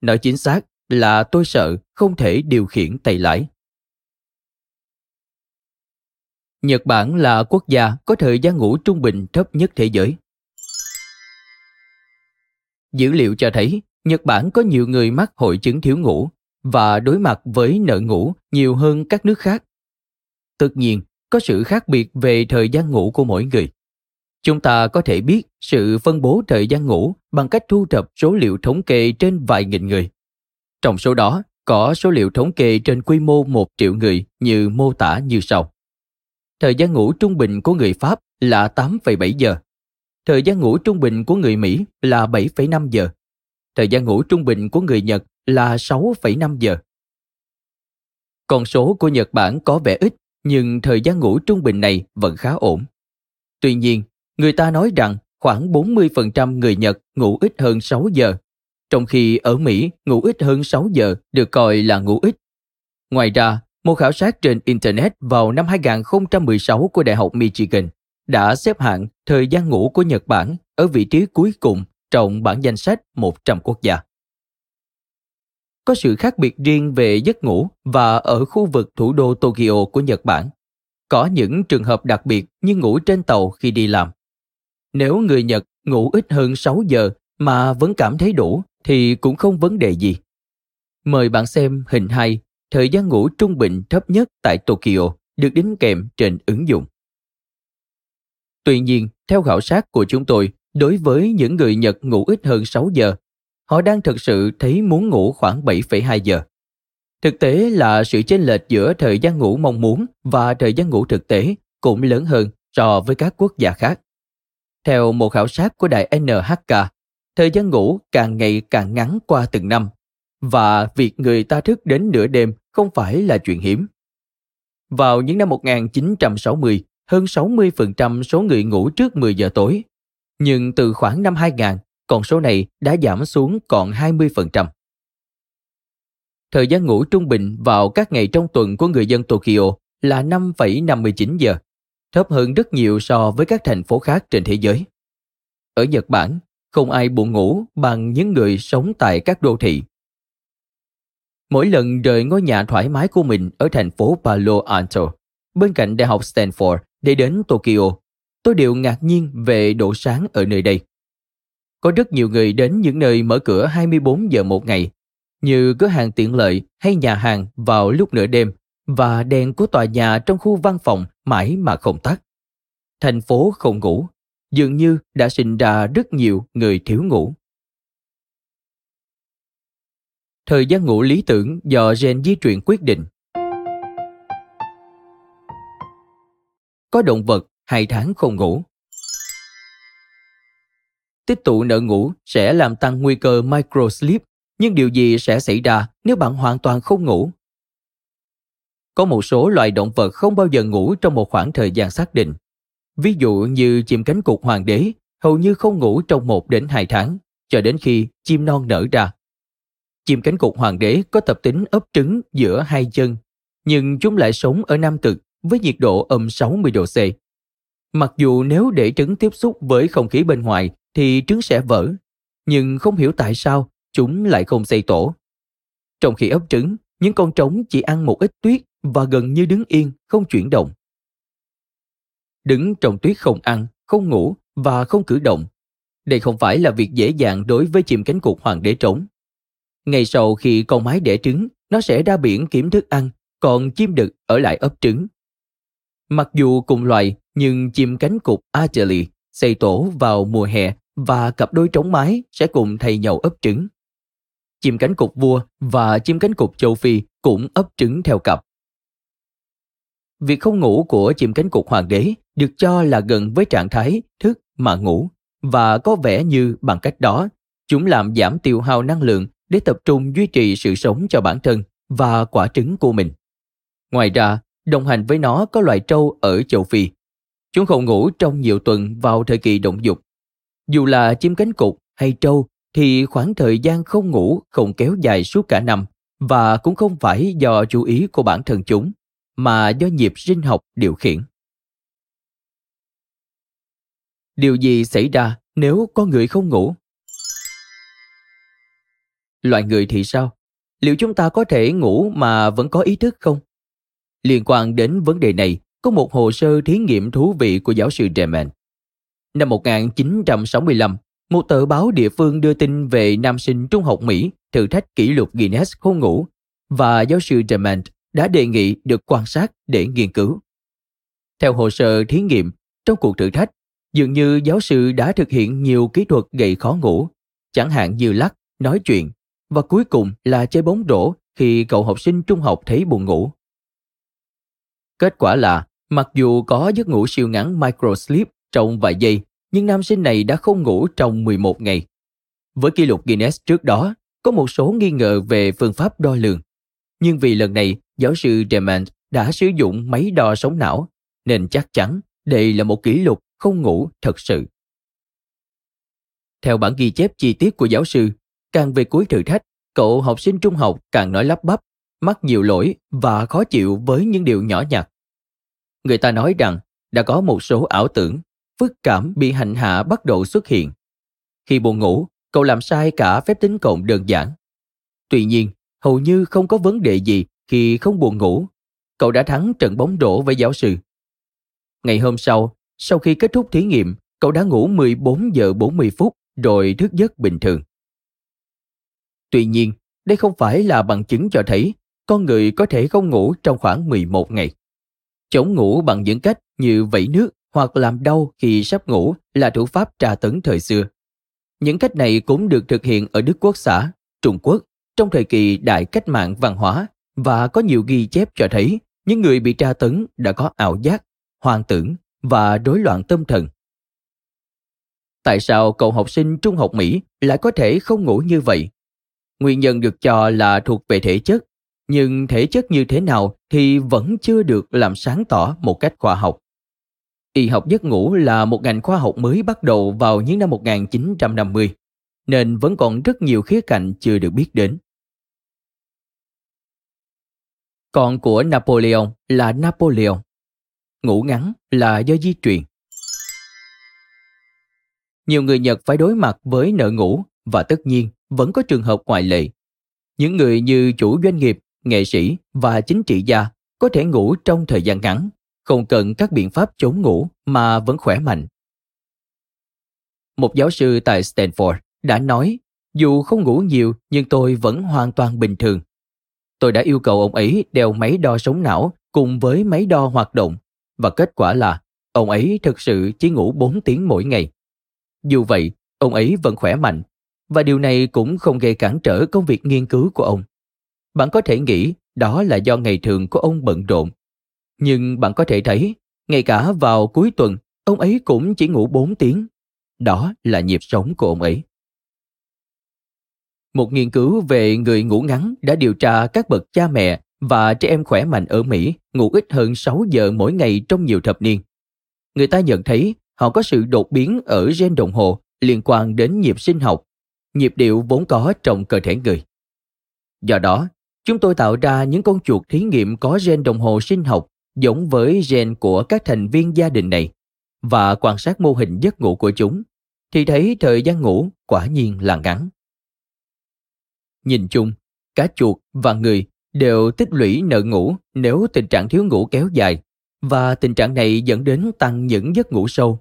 Nói chính xác là tôi sợ không thể điều khiển tay lái. Nhật Bản là quốc gia có thời gian ngủ trung bình thấp nhất thế giới. Dữ liệu cho thấy Nhật Bản có nhiều người mắc hội chứng thiếu ngủ và đối mặt với nợ ngủ nhiều hơn các nước khác. Tất nhiên, có sự khác biệt về thời gian ngủ của mỗi người. Chúng ta có thể biết sự phân bố thời gian ngủ bằng cách thu thập số liệu thống kê trên vài nghìn người. Trong số đó, có số liệu thống kê trên quy mô 1 triệu người như mô tả như sau. Thời gian ngủ trung bình của người Pháp là 8,7 giờ. Thời gian ngủ trung bình của người Mỹ là 7,5 giờ. Thời gian ngủ trung bình của người Nhật là 6,5 giờ. Con số của Nhật Bản có vẻ ít, nhưng thời gian ngủ trung bình này vẫn khá ổn. Tuy nhiên, người ta nói rằng khoảng 40% người Nhật ngủ ít hơn 6 giờ, trong khi ở Mỹ ngủ ít hơn 6 giờ được coi là ngủ ít. Ngoài ra, một khảo sát trên Internet vào năm 2016 của Đại học Michigan đã xếp hạng thời gian ngủ của Nhật Bản ở vị trí cuối cùng trong bảng danh sách 100 quốc gia. Có sự khác biệt riêng về giấc ngủ và ở khu vực thủ đô Tokyo của Nhật Bản. Có những trường hợp đặc biệt như ngủ trên tàu khi đi làm. Nếu người Nhật ngủ ít hơn 6 giờ mà vẫn cảm thấy đủ thì cũng không vấn đề gì. Mời bạn xem hình 2, thời gian ngủ trung bình thấp nhất tại Tokyo được đính kèm trên ứng dụng. Tuy nhiên, theo khảo sát của chúng tôi, đối với những người Nhật ngủ ít hơn 6 giờ, họ đang thực sự thấy muốn ngủ khoảng 7,2 giờ. Thực tế là sự chênh lệch giữa thời gian ngủ mong muốn và thời gian ngủ thực tế cũng lớn hơn so với các quốc gia khác. Theo một khảo sát của đài NHK, thời gian ngủ càng ngày càng ngắn qua từng năm và việc người ta thức đến nửa đêm không phải là chuyện hiếm. Vào những năm 1960, hơn 60% số người ngủ trước 10 giờ tối. Nhưng từ khoảng năm 2000, con số này đã giảm xuống còn 20%. Thời gian ngủ trung bình vào các ngày trong tuần của người dân Tokyo là 5,59 giờ, thấp hơn rất nhiều so với các thành phố khác trên thế giới. Ở Nhật Bản, không ai buồn ngủ bằng những người sống tại các đô thị. Mỗi lần rời ngôi nhà thoải mái của mình ở thành phố Palo Alto, bên cạnh Đại học Stanford để đến Tokyo, tôi đều ngạc nhiên về độ sáng ở nơi đây. Có rất nhiều người đến những nơi mở cửa 24 giờ một ngày, như cửa hàng tiện lợi hay nhà hàng vào lúc nửa đêm và đèn của tòa nhà trong khu văn phòng mãi mà không tắt. Thành phố không ngủ, dường như đã sinh ra rất nhiều người thiếu ngủ. Thời gian ngủ lý tưởng do gen di truyền quyết định. Có động vật hai tháng không ngủ. Tích tụ nợ ngủ sẽ làm tăng nguy cơ microsleep, nhưng điều gì sẽ xảy ra nếu bạn hoàn toàn không ngủ? Có một số loài động vật không bao giờ ngủ trong một khoảng thời gian xác định. Ví dụ như chim cánh cụt hoàng đế hầu như không ngủ trong 1 đến 2 tháng, cho đến khi chim non nở ra. Chim cánh cụt hoàng đế có tập tính ấp trứng giữa hai chân, nhưng chúng lại sống ở Nam Cực với nhiệt độ âm 60 độ C. Mặc dù nếu để trứng tiếp xúc với không khí bên ngoài thì trứng sẽ vỡ, nhưng không hiểu tại sao chúng lại không xây tổ. Trong khi ấp trứng, những con trống chỉ ăn một ít tuyết và gần như đứng yên, không chuyển động. Đứng trong tuyết không ăn, không ngủ và không cử động. Đây không phải là việc dễ dàng đối với chim cánh cụt hoàng đế trống. Ngay sau khi con mái đẻ trứng, nó sẽ ra biển kiếm thức ăn, còn chim đực ở lại ấp trứng. Mặc dù cùng loài, nhưng chim cánh cụt Archerly xây tổ vào mùa hè và cặp đôi trống mái sẽ cùng thay nhau ấp trứng. Chim cánh cụt vua và chim cánh cụt châu Phi cũng ấp trứng theo cặp. Việc không ngủ của chim cánh cụt hoàng đế được cho là gần với trạng thái thức mà ngủ và có vẻ như bằng cách đó chúng làm giảm tiêu hao năng lượng để tập trung duy trì sự sống cho bản thân và quả trứng của mình. Ngoài ra, đồng hành với nó có loài trâu ở châu Phi. Chúng không ngủ trong nhiều tuần vào thời kỳ động dục. Dù là chim cánh cụt hay trâu, thì khoảng thời gian không ngủ không kéo dài suốt cả năm, và cũng không phải do chú ý của bản thân chúng, mà do nhịp sinh học điều khiển. Điều gì xảy ra nếu con người không ngủ? Loại người thì sao? Liệu chúng ta có thể ngủ mà vẫn có ý thức không? Liên quan đến vấn đề này, có một hồ sơ thí nghiệm thú vị của giáo sư Demen. Năm 1965, một tờ báo địa phương đưa tin về nam sinh trung học Mỹ thử thách kỷ lục Guinness không ngủ và giáo sư Demant đã đề nghị được quan sát để nghiên cứu. Theo hồ sơ thí nghiệm, trong cuộc thử thách, dường như giáo sư đã thực hiện nhiều kỹ thuật gây khó ngủ, chẳng hạn như lắc, nói chuyện, và cuối cùng là chơi bóng rổ khi cậu học sinh trung học thấy buồn ngủ. Kết quả là, mặc dù có giấc ngủ siêu ngắn microsleep trong vài giây, nhưng nam sinh này đã không ngủ trong 11 ngày. Với kỷ lục Guinness trước đó, có một số nghi ngờ về phương pháp đo lường. Nhưng vì lần này, giáo sư Demand đã sử dụng máy đo sóng não, nên chắc chắn đây là một kỷ lục không ngủ thật sự. Theo bản ghi chép chi tiết của giáo sư, càng về cuối thử thách, cậu học sinh trung học càng nói lắp bắp, mắc nhiều lỗi và khó chịu với những điều nhỏ nhặt. Người ta nói rằng đã có một số ảo tưởng, phức cảm bị hành hạ bắt đầu xuất hiện. Khi buồn ngủ, cậu làm sai cả phép tính cộng đơn giản. Tuy nhiên, hầu như không có vấn đề gì khi không buồn ngủ. Cậu đã thắng trận bóng rổ với giáo sư. Ngày hôm sau, sau khi kết thúc thí nghiệm, cậu đã ngủ 14 giờ 40 phút rồi thức giấc bình thường. Tuy nhiên, đây không phải là bằng chứng cho thấy con người có thể không ngủ trong khoảng 11 ngày. Chống ngủ bằng những cách như vẩy nước hoặc làm đau khi sắp ngủ là thủ pháp tra tấn thời xưa. Những cách này cũng được thực hiện ở Đức Quốc xã, Trung Quốc trong thời kỳ đại cách mạng văn hóa và có nhiều ghi chép cho thấy những người bị tra tấn đã có ảo giác, hoang tưởng và rối loạn tâm thần. Tại sao cậu học sinh trung học Mỹ lại có thể không ngủ như vậy? Nguyên nhân được cho là thuộc về thể chất, nhưng thể chất như thế nào thì vẫn chưa được làm sáng tỏ một cách khoa học. Y học giấc ngủ là một ngành khoa học mới bắt đầu vào những năm 1950, nên vẫn còn rất nhiều khía cạnh chưa được biết đến. Còn của Napoleon là Napoleon. Ngủ ngắn là do di truyền. Nhiều người Nhật phải đối mặt với nợ ngủ và tất nhiên vẫn có trường hợp ngoại lệ. Những người như chủ doanh nghiệp, nghệ sĩ và chính trị gia có thể ngủ trong thời gian ngắn không cần các biện pháp chống ngủ mà vẫn khỏe mạnh. Một giáo sư tại Stanford đã nói, dù không ngủ nhiều nhưng tôi vẫn hoàn toàn bình thường. Tôi đã yêu cầu ông ấy đeo máy đo sống não cùng với máy đo hoạt động và kết quả là ông ấy thực sự chỉ ngủ 4 tiếng mỗi ngày. Dù vậy, ông ấy vẫn khỏe mạnh và điều này cũng không gây cản trở công việc nghiên cứu của ông. Bạn có thể nghĩ đó là do ngày thường của ông bận rộn nhưng bạn có thể thấy, ngay cả vào cuối tuần, ông ấy cũng chỉ ngủ 4 tiếng. Đó là nhịp sống của ông ấy. Một nghiên cứu về người ngủ ngắn đã điều tra các bậc cha mẹ và trẻ em khỏe mạnh ở Mỹ ngủ ít hơn 6 giờ mỗi ngày trong nhiều thập niên. Người ta nhận thấy họ có sự đột biến ở gen đồng hồ liên quan đến nhịp sinh học, nhịp điệu vốn có trong cơ thể người. Do đó, chúng tôi tạo ra những con chuột thí nghiệm có gen đồng hồ sinh học giống với gen của các thành viên gia đình này và quan sát mô hình giấc ngủ của chúng thì thấy thời gian ngủ quả nhiên là ngắn. Nhìn chung, cá chuột và người đều tích lũy nợ ngủ nếu tình trạng thiếu ngủ kéo dài và tình trạng này dẫn đến tăng những giấc ngủ sâu.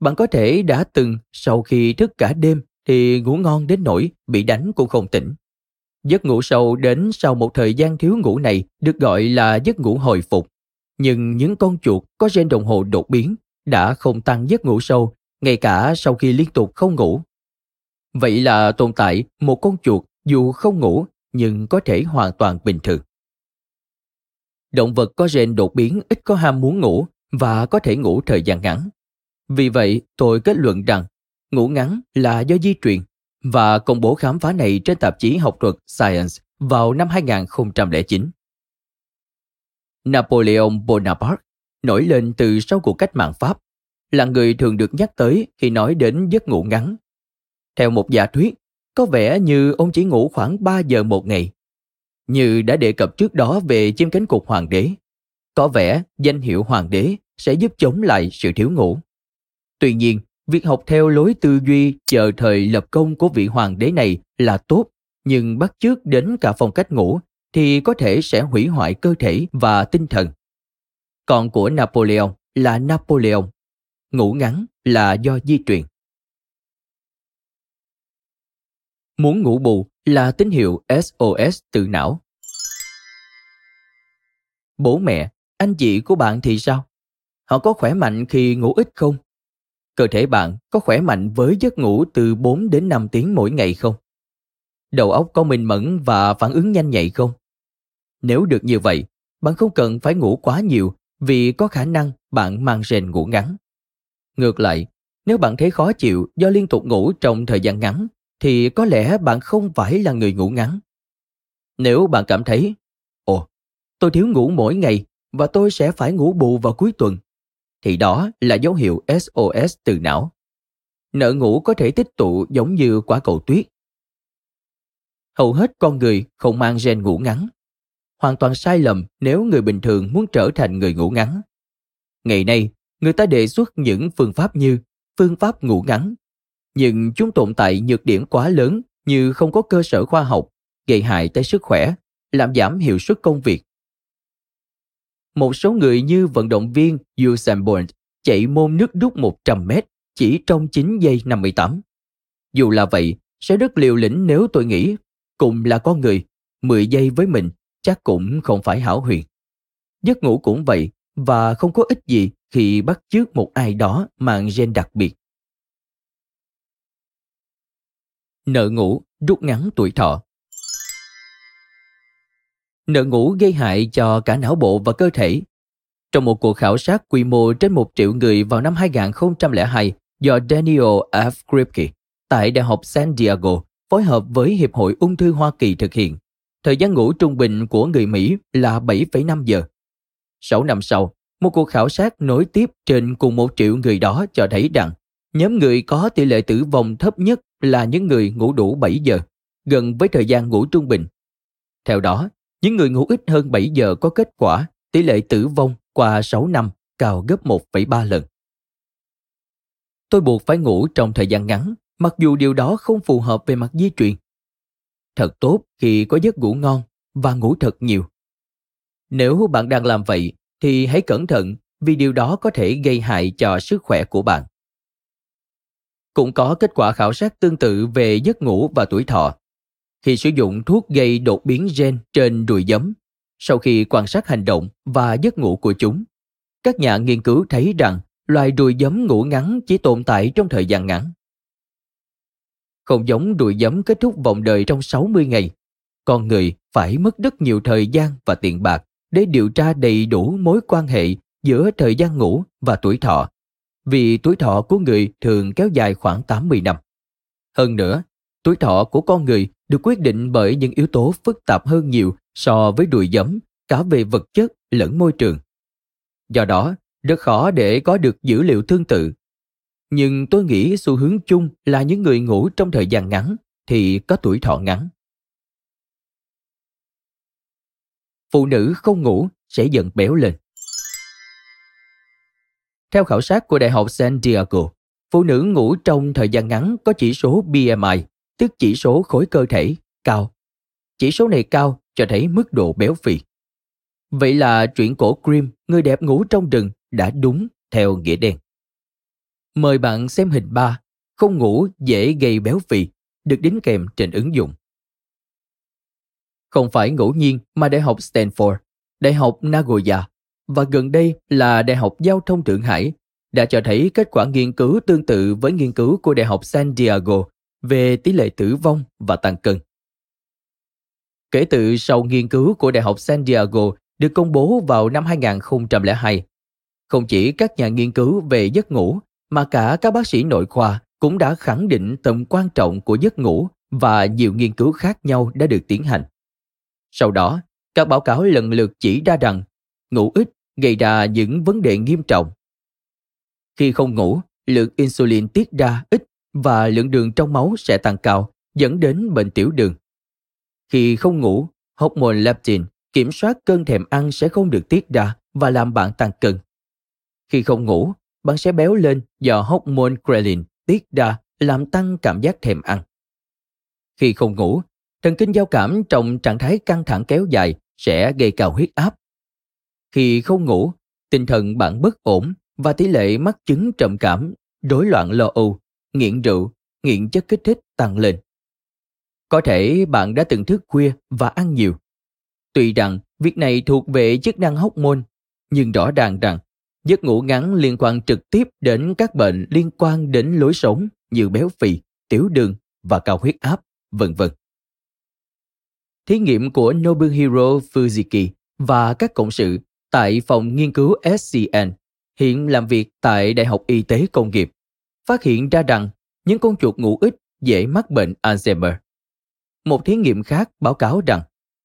Bạn có thể đã từng sau khi thức cả đêm thì ngủ ngon đến nỗi bị đánh cũng không tỉnh. Giấc ngủ sâu đến sau một thời gian thiếu ngủ này được gọi là giấc ngủ hồi phục. Nhưng những con chuột có gen đồng hồ đột biến đã không tăng giấc ngủ sâu ngay cả sau khi liên tục không ngủ. Vậy là tồn tại một con chuột dù không ngủ nhưng có thể hoàn toàn bình thường. Động vật có gen đột biến ít có ham muốn ngủ và có thể ngủ thời gian ngắn. Vì vậy, tôi kết luận rằng ngủ ngắn là do di truyền và công bố khám phá này trên tạp chí học thuật Science vào năm 2009. Napoleon Bonaparte nổi lên từ sau cuộc cách mạng Pháp là người thường được nhắc tới khi nói đến giấc ngủ ngắn. Theo một giả thuyết, có vẻ như ông chỉ ngủ khoảng 3 giờ một ngày. Như đã đề cập trước đó về chim cánh cụt hoàng đế, có vẻ danh hiệu hoàng đế sẽ giúp chống lại sự thiếu ngủ. Tuy nhiên, việc học theo lối tư duy chờ thời lập công của vị hoàng đế này là tốt, nhưng bắt chước đến cả phong cách ngủ thì có thể sẽ hủy hoại cơ thể và tinh thần. Còn của Napoleon là Napoleon, ngủ ngắn là do di truyền. Muốn ngủ bù là tín hiệu SOS từ não. Bố mẹ, anh chị của bạn thì sao? Họ có khỏe mạnh khi ngủ ít không? Cơ thể bạn có khỏe mạnh với giấc ngủ từ 4 đến 5 tiếng mỗi ngày không? Đầu óc có minh mẫn và phản ứng nhanh nhạy không? Nếu được như vậy, bạn không cần phải ngủ quá nhiều vì có khả năng bạn mang gen ngủ ngắn. Ngược lại, nếu bạn thấy khó chịu do liên tục ngủ trong thời gian ngắn, thì có lẽ bạn không phải là người ngủ ngắn. Nếu bạn cảm thấy, ồ, tôi thiếu ngủ mỗi ngày và tôi sẽ phải ngủ bù vào cuối tuần, thì đó là dấu hiệu SOS từ não. Nợ ngủ có thể tích tụ giống như quả cầu tuyết. Hầu hết con người không mang gen ngủ ngắn. Hoàn toàn sai lầm nếu người bình thường muốn trở thành người ngủ ngắn. Ngày nay, người ta đề xuất những phương pháp như phương pháp ngủ ngắn. Nhưng chúng tồn tại nhược điểm quá lớn như không có cơ sở khoa học, gây hại tới sức khỏe, làm giảm hiệu suất công việc. Một số người như vận động viên Usain Bolt chạy môn nước rút 100 mét chỉ trong 9 giây 58. Dù là vậy, sẽ rất liều lĩnh nếu tôi nghĩ cùng là con người, 10 giây với mình chắc cũng không phải hảo huyền. Giấc ngủ cũng vậy và không có ích gì khi bắt chước một ai đó mang gen đặc biệt. Nợ ngủ rút ngắn tuổi thọ Nợ ngủ gây hại cho cả não bộ và cơ thể. Trong một cuộc khảo sát quy mô trên một triệu người vào năm 2002 do Daniel F. Kripke tại Đại học San Diego phối hợp với Hiệp hội Ung thư Hoa Kỳ thực hiện, thời gian ngủ trung bình của người Mỹ là 7,5 giờ. 6 năm sau, một cuộc khảo sát nối tiếp trên cùng một triệu người đó cho thấy rằng nhóm người có tỷ lệ tử vong thấp nhất là những người ngủ đủ 7 giờ, gần với thời gian ngủ trung bình. Theo đó, những người ngủ ít hơn 7 giờ có kết quả tỷ lệ tử vong qua 6 năm cao gấp 1,3 lần. Tôi buộc phải ngủ trong thời gian ngắn, mặc dù điều đó không phù hợp về mặt di truyền. Thật tốt khi có giấc ngủ ngon và ngủ thật nhiều. Nếu bạn đang làm vậy thì hãy cẩn thận vì điều đó có thể gây hại cho sức khỏe của bạn. Cũng có kết quả khảo sát tương tự về giấc ngủ và tuổi thọ. Khi sử dụng thuốc gây đột biến gen trên đùi giấm, sau khi quan sát hành động và giấc ngủ của chúng, các nhà nghiên cứu thấy rằng loài đùi giấm ngủ ngắn chỉ tồn tại trong thời gian ngắn. Không giống đùi giấm kết thúc vòng đời trong 60 ngày, con người phải mất rất nhiều thời gian và tiền bạc để điều tra đầy đủ mối quan hệ giữa thời gian ngủ và tuổi thọ, vì tuổi thọ của người thường kéo dài khoảng 80 năm. Hơn nữa, tuổi thọ của con người được quyết định bởi những yếu tố phức tạp hơn nhiều so với đùi giấm, cả về vật chất lẫn môi trường. Do đó, rất khó để có được dữ liệu tương tự. Nhưng tôi nghĩ xu hướng chung là những người ngủ trong thời gian ngắn thì có tuổi thọ ngắn. phụ nữ không ngủ sẽ dần béo lên. Theo khảo sát của Đại học San Diego, phụ nữ ngủ trong thời gian ngắn có chỉ số BMI, tức chỉ số khối cơ thể, cao. chỉ số này cao cho thấy mức độ béo phì. Vậy là truyện cổ Grimm, người đẹp ngủ trong rừng đã đúng theo nghĩa đen. Mời bạn xem hình 3, không ngủ dễ gây béo phì, được đính kèm trên ứng dụng. Không phải ngẫu nhiên mà Đại học Stanford, Đại học Nagoya và gần đây là Đại học Giao thông Thượng Hải đã cho thấy kết quả nghiên cứu tương tự với nghiên cứu của Đại học San Diego về tỷ lệ tử vong và tăng cân. Kể từ sau nghiên cứu của Đại học San Diego được công bố vào năm 2002, không chỉ các nhà nghiên cứu về giấc ngủ mà cả các bác sĩ nội khoa cũng đã khẳng định tầm quan trọng của giấc ngủ và nhiều nghiên cứu khác nhau đã được tiến hành. Sau đó, các báo cáo lần lượt chỉ ra rằng ngủ ít gây ra những vấn đề nghiêm trọng. Khi không ngủ, lượng insulin tiết ra ít và lượng đường trong máu sẽ tăng cao, dẫn đến bệnh tiểu đường. Khi không ngủ, hormone leptin kiểm soát cơn thèm ăn sẽ không được tiết ra và làm bạn tăng cân. Khi không ngủ, bạn sẽ béo lên do hormone ghrelin tiết ra làm tăng cảm giác thèm ăn. Khi không ngủ, thần kinh giao cảm trong trạng thái căng thẳng kéo dài sẽ gây cao huyết áp. Khi không ngủ, tinh thần bạn bất ổn và tỷ lệ mắc chứng trầm cảm, rối loạn lo âu, nghiện rượu, nghiện chất kích thích tăng lên. Có thể bạn đã từng thức khuya và ăn nhiều. Tuy rằng việc này thuộc về chức năng hóc môn, nhưng rõ ràng rằng giấc ngủ ngắn liên quan trực tiếp đến các bệnh liên quan đến lối sống như béo phì, tiểu đường và cao huyết áp, vân vân. Thí nghiệm của Nobuhiro Fujiki và các cộng sự tại phòng nghiên cứu SCN hiện làm việc tại Đại học Y tế Công nghiệp phát hiện ra rằng những con chuột ngủ ít dễ mắc bệnh Alzheimer. Một thí nghiệm khác báo cáo rằng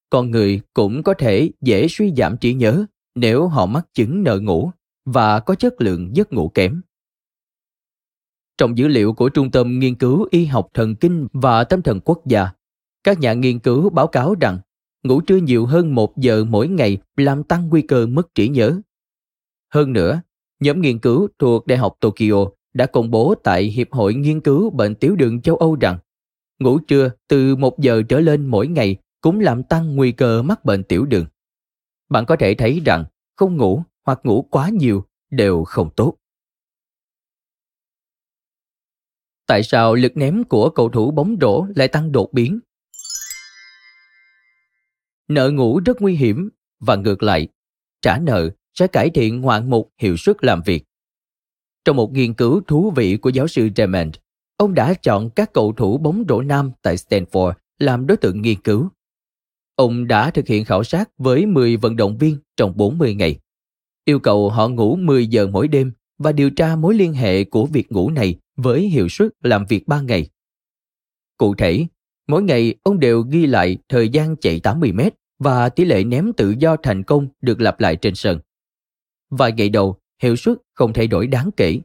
con người cũng có thể dễ suy giảm trí nhớ nếu họ mắc chứng nợ ngủ và có chất lượng giấc ngủ kém. Trong dữ liệu của Trung tâm Nghiên cứu Y học Thần kinh và Tâm thần Quốc gia, các nhà nghiên cứu báo cáo rằng ngủ trưa nhiều hơn một giờ mỗi ngày làm tăng nguy cơ mất trí nhớ. Hơn nữa, nhóm nghiên cứu thuộc Đại học Tokyo đã công bố tại Hiệp hội Nghiên cứu Bệnh Tiểu đường châu Âu rằng ngủ trưa từ một giờ trở lên mỗi ngày cũng làm tăng nguy cơ mắc bệnh tiểu đường. Bạn có thể thấy rằng không ngủ hoặc ngủ quá nhiều đều không tốt. Tại sao lực ném của cầu thủ bóng rổ lại tăng đột biến? Nợ ngủ rất nguy hiểm và ngược lại, trả nợ sẽ cải thiện ngoạn mục hiệu suất làm việc. Trong một nghiên cứu thú vị của giáo sư Demand, ông đã chọn các cầu thủ bóng rổ nam tại Stanford làm đối tượng nghiên cứu. Ông đã thực hiện khảo sát với 10 vận động viên trong 40 ngày, yêu cầu họ ngủ 10 giờ mỗi đêm và điều tra mối liên hệ của việc ngủ này với hiệu suất làm việc 3 ngày. Cụ thể, mỗi ngày ông đều ghi lại thời gian chạy 80 mét và tỷ lệ ném tự do thành công được lặp lại trên sân. Vài ngày đầu, hiệu suất không thay đổi đáng kể.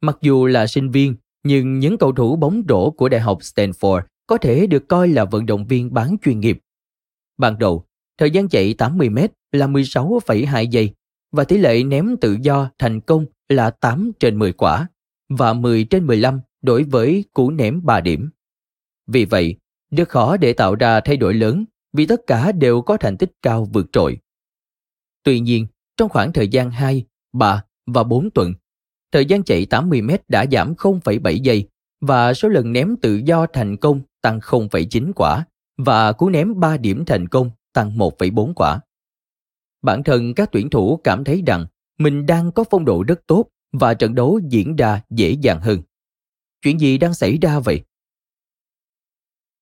Mặc dù là sinh viên, nhưng những cầu thủ bóng rổ của Đại học Stanford có thể được coi là vận động viên bán chuyên nghiệp. Ban đầu, thời gian chạy 80m là 16,2 giây và tỷ lệ ném tự do thành công là 8 trên 10 quả và 10 trên 15 đối với cú ném 3 điểm. Vì vậy, rất khó để tạo ra thay đổi lớn vì tất cả đều có thành tích cao vượt trội. Tuy nhiên, trong khoảng thời gian 2, 3 và 4 tuần, thời gian chạy 80m đã giảm 0,7 giây và số lần ném tự do thành công tăng 0,9 quả và cú ném 3 điểm thành công tăng 1,4 quả. Bản thân các tuyển thủ cảm thấy rằng mình đang có phong độ rất tốt và trận đấu diễn ra dễ dàng hơn. Chuyện gì đang xảy ra vậy?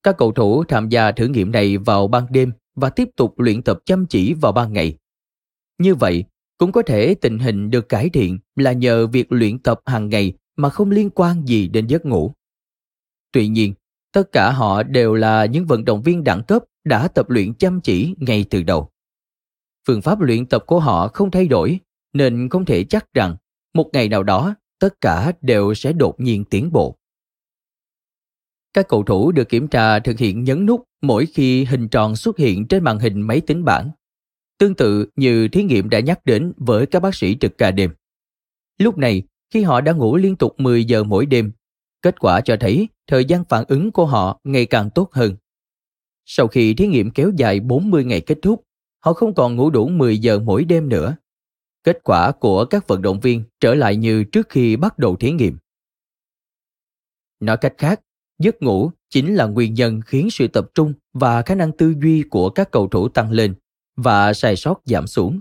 Các cầu thủ tham gia thử nghiệm này vào ban đêm và tiếp tục luyện tập chăm chỉ vào ban ngày. Như vậy, cũng có thể tình hình được cải thiện là nhờ việc luyện tập hàng ngày mà không liên quan gì đến giấc ngủ. Tuy nhiên, tất cả họ đều là những vận động viên đẳng cấp đã tập luyện chăm chỉ ngay từ đầu. Phương pháp luyện tập của họ không thay đổi, nên không thể chắc rằng một ngày nào đó tất cả đều sẽ đột nhiên tiến bộ. Các cầu thủ được kiểm tra thực hiện nhấn nút mỗi khi hình tròn xuất hiện trên màn hình máy tính bảng. Tương tự như thí nghiệm đã nhắc đến với các bác sĩ trực ca đêm. Lúc này, khi họ đã ngủ liên tục 10 giờ mỗi đêm, kết quả cho thấy thời gian phản ứng của họ ngày càng tốt hơn. Sau khi thí nghiệm kéo dài 40 ngày kết thúc, họ không còn ngủ đủ 10 giờ mỗi đêm nữa. Kết quả của các vận động viên trở lại như trước khi bắt đầu thí nghiệm. Nói cách khác, giấc ngủ chính là nguyên nhân khiến sự tập trung và khả năng tư duy của các cầu thủ tăng lên và sai sót giảm xuống.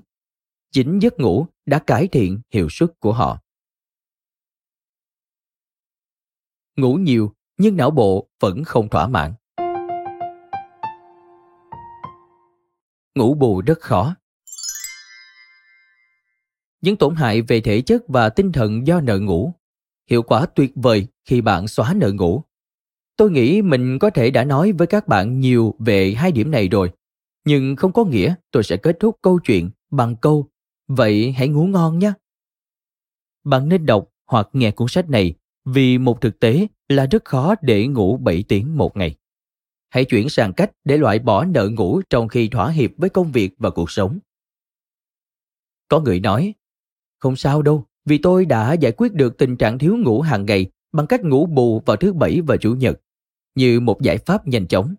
Chính giấc ngủ đã cải thiện hiệu suất của họ. Ngủ nhiều nhưng não bộ vẫn không thỏa mãn. Ngủ bù rất khó. Những tổn hại về thể chất và tinh thần do nợ ngủ. Hiệu quả tuyệt vời khi bạn xóa nợ ngủ. Tôi nghĩ mình có thể đã nói với các bạn nhiều về hai điểm này rồi, nhưng không có nghĩa tôi sẽ kết thúc câu chuyện bằng câu vậy hãy ngủ ngon nhé. Bạn nên đọc hoặc nghe cuốn sách này vì một thực tế là rất khó để ngủ 7 tiếng một ngày. Hãy chuyển sang cách để loại bỏ nợ ngủ trong khi thỏa hiệp với công việc và cuộc sống. Có người nói, không sao đâu, vì tôi đã giải quyết được tình trạng thiếu ngủ hàng ngày bằng cách ngủ bù vào thứ bảy và chủ nhật, như một giải pháp nhanh chóng.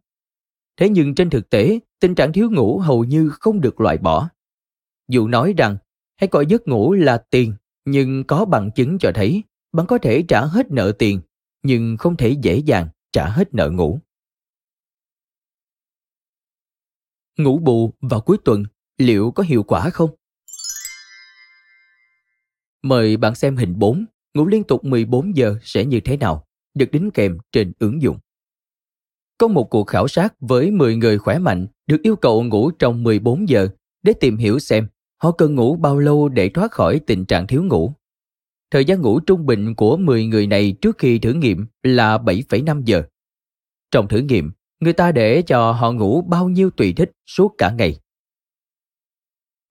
Thế nhưng trên thực tế, tình trạng thiếu ngủ hầu như không được loại bỏ. Dù nói rằng hãy coi giấc ngủ là tiền, nhưng có bằng chứng cho thấy bạn có thể trả hết nợ tiền, nhưng không thể dễ dàng trả hết nợ ngủ. Ngủ bù vào cuối tuần liệu có hiệu quả không? Mời bạn xem hình 4, ngủ liên tục 14 giờ sẽ như thế nào, được đính kèm trên ứng dụng. Có một cuộc khảo sát với 10 người khỏe mạnh được yêu cầu ngủ trong 14 giờ để tìm hiểu xem họ cần ngủ bao lâu để thoát khỏi tình trạng thiếu ngủ. Thời gian ngủ trung bình của 10 người này trước khi thử nghiệm là 7,5 giờ. Trong thử nghiệm, người ta để cho họ ngủ bao nhiêu tùy thích suốt cả ngày.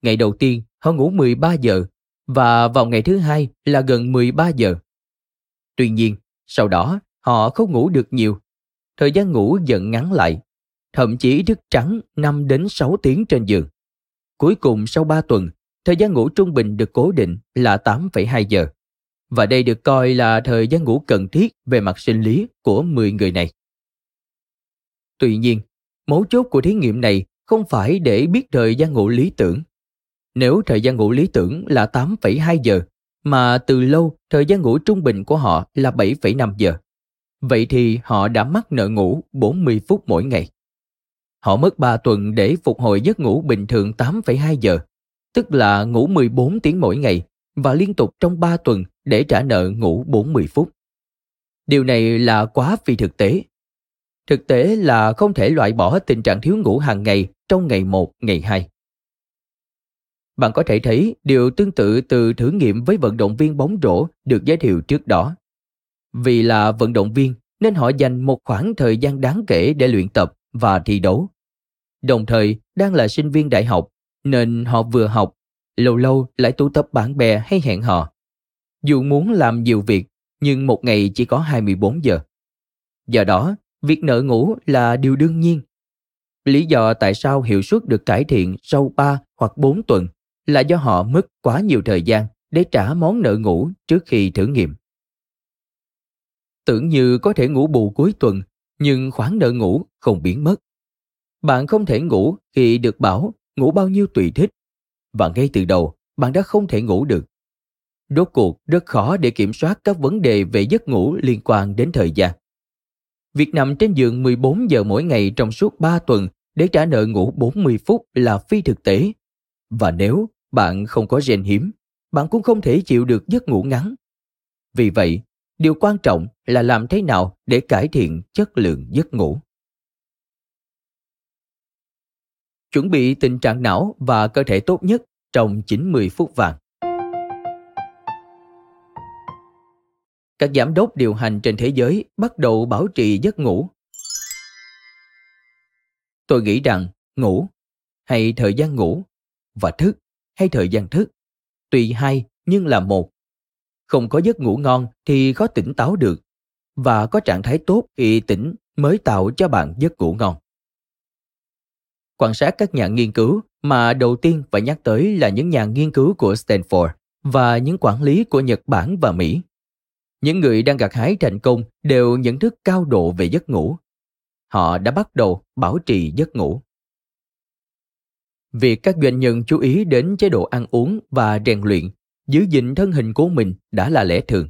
Ngày đầu tiên, họ ngủ 13 giờ và vào ngày thứ hai là gần 13 giờ. Tuy nhiên, sau đó họ không ngủ được nhiều. Thời gian ngủ dần ngắn lại, thậm chí thức trắng 5 đến 6 tiếng trên giường. Cuối cùng sau 3 tuần, thời gian ngủ trung bình được cố định là 8,2 giờ. Và đây được coi là thời gian ngủ cần thiết về mặt sinh lý của 10 người này. Tuy nhiên, mấu chốt của thí nghiệm này không phải để biết thời gian ngủ lý tưởng. Nếu thời gian ngủ lý tưởng là 8,2 giờ, mà từ lâu thời gian ngủ trung bình của họ là 7,5 giờ, vậy thì họ đã mắc nợ ngủ 40 phút mỗi ngày. Họ mất 3 tuần để phục hồi giấc ngủ bình thường 8,2 giờ, tức là ngủ 14 tiếng mỗi ngày và liên tục trong 3 tuần để trả nợ ngủ 40 phút. Điều này là quá phi thực tế. Thực tế là không thể loại bỏ tình trạng thiếu ngủ hàng ngày trong ngày 1, ngày 2. Bạn có thể thấy điều tương tự từ thử nghiệm với vận động viên bóng rổ được giới thiệu trước đó. Vì là vận động viên nên họ dành một khoảng thời gian đáng kể để luyện tập và thi đấu. Đồng thời đang là sinh viên đại học nên họ vừa học, lâu lâu lại tụ tập bạn bè hay hẹn hò. Dù muốn làm nhiều việc nhưng một ngày chỉ có 24 giờ. Do đó, việc nợ ngủ là điều đương nhiên. Lý do tại sao hiệu suất được cải thiện sau 3 hoặc 4 tuần là do họ mất quá nhiều thời gian để trả món nợ ngủ trước khi thử nghiệm. Tưởng như có thể ngủ bù cuối tuần, nhưng khoản nợ ngủ không biến mất. Bạn không thể ngủ khi được bảo ngủ bao nhiêu tùy thích, và ngay từ đầu bạn đã không thể ngủ được. Rốt cuộc rất khó để kiểm soát các vấn đề về giấc ngủ liên quan đến thời gian. Việc nằm trên giường 14 giờ mỗi ngày trong suốt 3 tuần để trả nợ ngủ 40 phút là phi thực tế. Và nếu bạn không có gen hiếm, bạn cũng không thể chịu được giấc ngủ ngắn. Vì vậy, điều quan trọng là làm thế nào để cải thiện chất lượng giấc ngủ. Chuẩn bị tình trạng não và cơ thể tốt nhất trong 90 phút vàng. Các giám đốc điều hành trên thế giới bắt đầu bảo trì giấc ngủ. Tôi nghĩ rằng ngủ hay thời gian ngủ và thức hay thời gian thức, tùy hai nhưng là một không có giấc ngủ ngon thì khó tỉnh táo được và có trạng thái tốt thì tỉnh mới tạo cho bạn giấc ngủ ngon quan sát các nhà nghiên cứu mà đầu tiên phải nhắc tới là những nhà nghiên cứu của Stanford và những quản lý của Nhật Bản và Mỹ. Những người đang gặt hái thành công đều nhận thức cao độ về giấc ngủ. họ đã bắt đầu bảo trì giấc ngủ. Việc các doanh nhân chú ý đến chế độ ăn uống và rèn luyện, giữ gìn thân hình của mình đã là lẽ thường.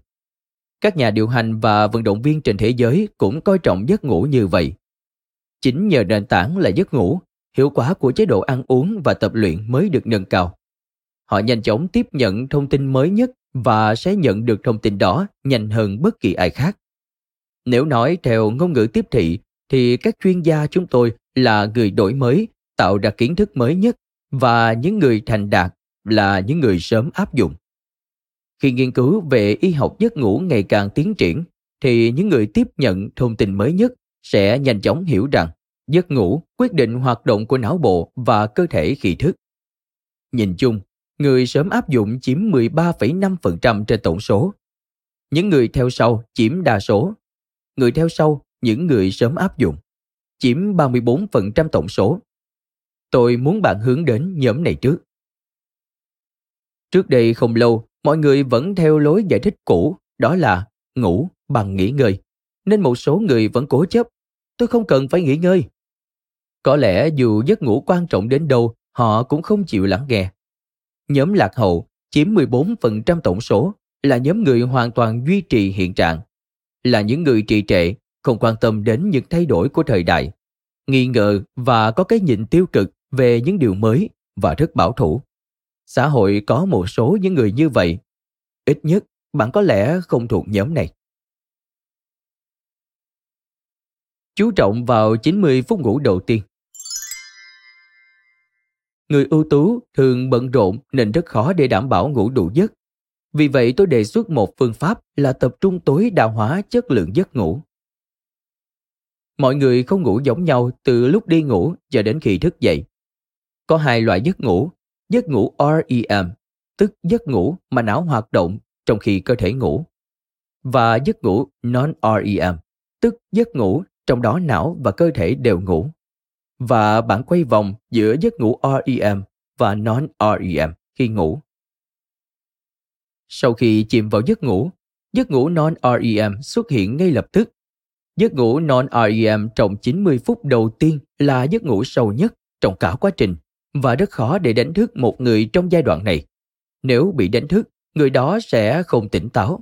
Các nhà điều hành và vận động viên trên thế giới cũng coi trọng giấc ngủ như vậy. Chính nhờ nền tảng là giấc ngủ, hiệu quả của chế độ ăn uống và tập luyện mới được nâng cao. Họ nhanh chóng tiếp nhận thông tin mới nhất và sẽ nhận được thông tin đó nhanh hơn bất kỳ ai khác. Nếu nói theo ngôn ngữ tiếp thị thì các chuyên gia chúng tôi là người đổi mới, tạo ra kiến thức mới nhất và những người thành đạt là những người sớm áp dụng. Khi nghiên cứu về y học giấc ngủ ngày càng tiến triển thì những người tiếp nhận thông tin mới nhất sẽ nhanh chóng hiểu rằng giấc ngủ quyết định hoạt động của não bộ và cơ thể khi thức. Nhìn chung, người sớm áp dụng chiếm 13,5% trên tổng số. Những người theo sau chiếm đa số. Người theo sau, những người sớm áp dụng, chiếm 34% tổng số. Tôi muốn bạn hướng đến nhóm này trước. Trước đây không lâu, mọi người vẫn theo lối giải thích cũ, đó là ngủ bằng nghỉ ngơi. Nên một số người vẫn cố chấp, tôi không cần phải nghỉ ngơi. Có lẽ dù giấc ngủ quan trọng đến đâu, họ cũng không chịu lắng nghe. Nhóm lạc hậu chiếm 14% tổng số là nhóm người hoàn toàn duy trì hiện trạng. Là những người trì trệ, không quan tâm đến những thay đổi của thời đại, nghi ngờ và có cái nhìn tiêu cực về những điều mới và rất bảo thủ. Xã hội có một số những người như vậy. Ít nhất, bạn có lẽ không thuộc nhóm này. Chú trọng vào 90 phút ngủ đầu tiên. Người ưu tú thường bận rộn nên rất khó để đảm bảo ngủ đủ giấc. Vì vậy tôi đề xuất một phương pháp là tập trung tối đa hóa chất lượng giấc ngủ. Mọi người không ngủ giống nhau từ lúc đi ngủ cho đến khi thức dậy. Có hai loại giấc ngủ, giấc ngủ REM, tức giấc ngủ mà não hoạt động trong khi cơ thể ngủ, và giấc ngủ non-REM, tức giấc ngủ trong đó não và cơ thể đều ngủ và bạn quay vòng giữa giấc ngủ REM và non-REM khi ngủ. Sau khi chìm vào giấc ngủ, giấc ngủ non-REM xuất hiện ngay lập tức. Giấc ngủ non-REM trong 90 phút đầu tiên là giấc ngủ sâu nhất trong cả quá trình và rất khó để đánh thức một người trong giai đoạn này. Nếu bị đánh thức, người đó sẽ không tỉnh táo.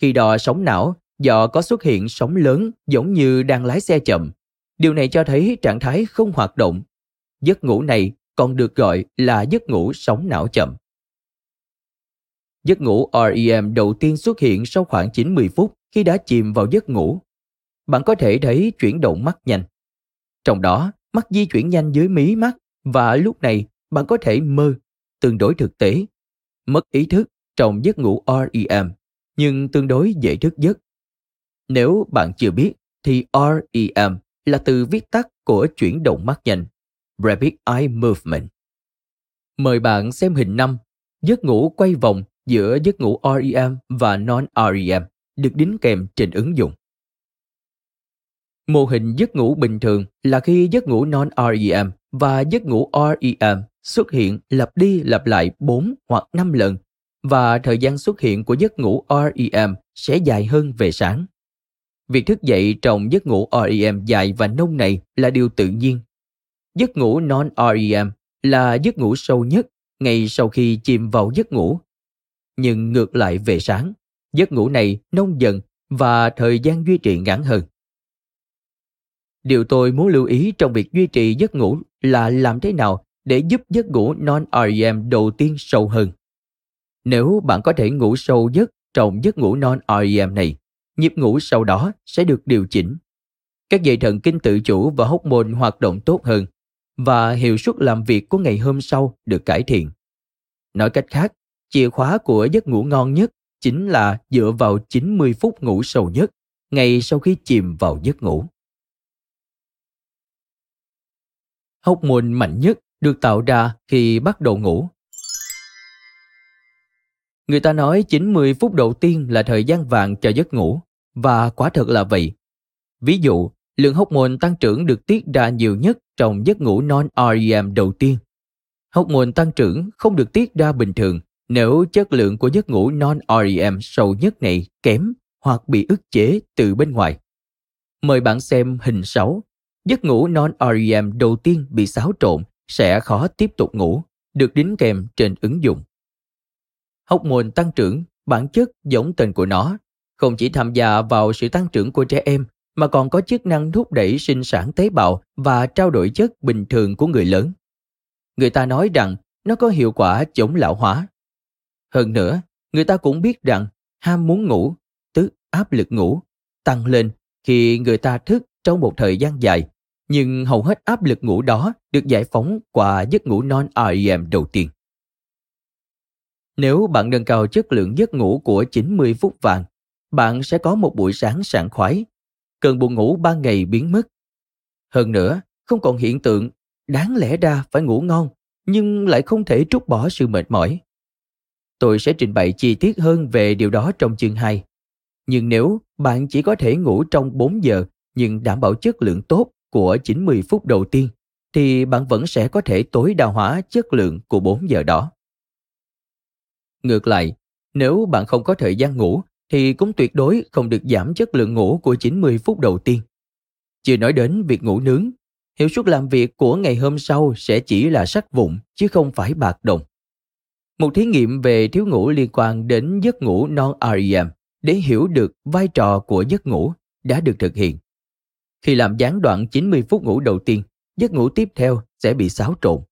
Khi đo sóng não, do có xuất hiện sóng lớn giống như đang lái xe chậm Điều này cho thấy trạng thái không hoạt động. Giấc ngủ này còn được gọi là giấc ngủ sóng não chậm. Giấc ngủ REM đầu tiên xuất hiện sau khoảng 90 phút khi đã chìm vào giấc ngủ. Bạn có thể thấy chuyển động mắt nhanh. Trong đó, mắt di chuyển nhanh dưới mí mắt và lúc này bạn có thể mơ, tương đối thực tế, mất ý thức trong giấc ngủ REM, nhưng tương đối dễ thức giấc. Nếu bạn chưa biết thì REM là từ viết tắt của chuyển động mắt nhanh, Rapid Eye Movement. Mời bạn xem hình 5, giấc ngủ quay vòng giữa giấc ngủ REM và non-REM được đính kèm trên ứng dụng. Mô hình giấc ngủ bình thường là khi giấc ngủ non-REM và giấc ngủ REM xuất hiện lặp đi lặp lại 4 hoặc 5 lần và thời gian xuất hiện của giấc ngủ REM sẽ dài hơn về sáng. Việc thức dậy trong giấc ngủ REM dài và nông này là điều tự nhiên. Giấc ngủ non-REM là giấc ngủ sâu nhất ngay sau khi chìm vào giấc ngủ. Nhưng ngược lại về sáng, giấc ngủ này nông dần và thời gian duy trì ngắn hơn. Điều tôi muốn lưu ý trong việc duy trì giấc ngủ là làm thế nào để giúp giấc ngủ non-REM đầu tiên sâu hơn. Nếu bạn có thể ngủ sâu giấc trong giấc ngủ non-REM này, nhịp ngủ sau đó sẽ được điều chỉnh. Các dây thần kinh tự chủ và hóc môn hoạt động tốt hơn và hiệu suất làm việc của ngày hôm sau được cải thiện. Nói cách khác, chìa khóa của giấc ngủ ngon nhất chính là dựa vào 90 phút ngủ sâu nhất ngay sau khi chìm vào giấc ngủ. Hóc môn mạnh nhất được tạo ra khi bắt đầu ngủ Người ta nói 90 phút đầu tiên là thời gian vàng cho giấc ngủ, và quả thật là vậy. Ví dụ, lượng hóc môn tăng trưởng được tiết ra nhiều nhất trong giấc ngủ non-REM đầu tiên. Hóc môn tăng trưởng không được tiết ra bình thường nếu chất lượng của giấc ngủ non-REM sâu nhất này kém hoặc bị ức chế từ bên ngoài. Mời bạn xem hình 6. Giấc ngủ non-REM đầu tiên bị xáo trộn sẽ khó tiếp tục ngủ, được đính kèm trên ứng dụng. Học môn tăng trưởng, bản chất giống tên của nó, không chỉ tham gia vào sự tăng trưởng của trẻ em mà còn có chức năng thúc đẩy sinh sản tế bào và trao đổi chất bình thường của người lớn. Người ta nói rằng nó có hiệu quả chống lão hóa. Hơn nữa, người ta cũng biết rằng ham muốn ngủ, tức áp lực ngủ, tăng lên khi người ta thức trong một thời gian dài, nhưng hầu hết áp lực ngủ đó được giải phóng qua giấc ngủ non-REM đầu tiên. Nếu bạn nâng cao chất lượng giấc ngủ của 90 phút vàng, bạn sẽ có một buổi sáng sảng khoái. Cơn buồn ngủ ban ngày biến mất. Hơn nữa, không còn hiện tượng đáng lẽ ra phải ngủ ngon nhưng lại không thể trút bỏ sự mệt mỏi. Tôi sẽ trình bày chi tiết hơn về điều đó trong chương 2. Nhưng nếu bạn chỉ có thể ngủ trong 4 giờ nhưng đảm bảo chất lượng tốt của 90 phút đầu tiên, thì bạn vẫn sẽ có thể tối đa hóa chất lượng của 4 giờ đó. Ngược lại, nếu bạn không có thời gian ngủ thì cũng tuyệt đối không được giảm chất lượng ngủ của 90 phút đầu tiên. Chưa nói đến việc ngủ nướng, hiệu suất làm việc của ngày hôm sau sẽ chỉ là sắc vụn chứ không phải bạc đồng. Một thí nghiệm về thiếu ngủ liên quan đến giấc ngủ non-REM để hiểu được vai trò của giấc ngủ đã được thực hiện. Khi làm gián đoạn 90 phút ngủ đầu tiên, giấc ngủ tiếp theo sẽ bị xáo trộn.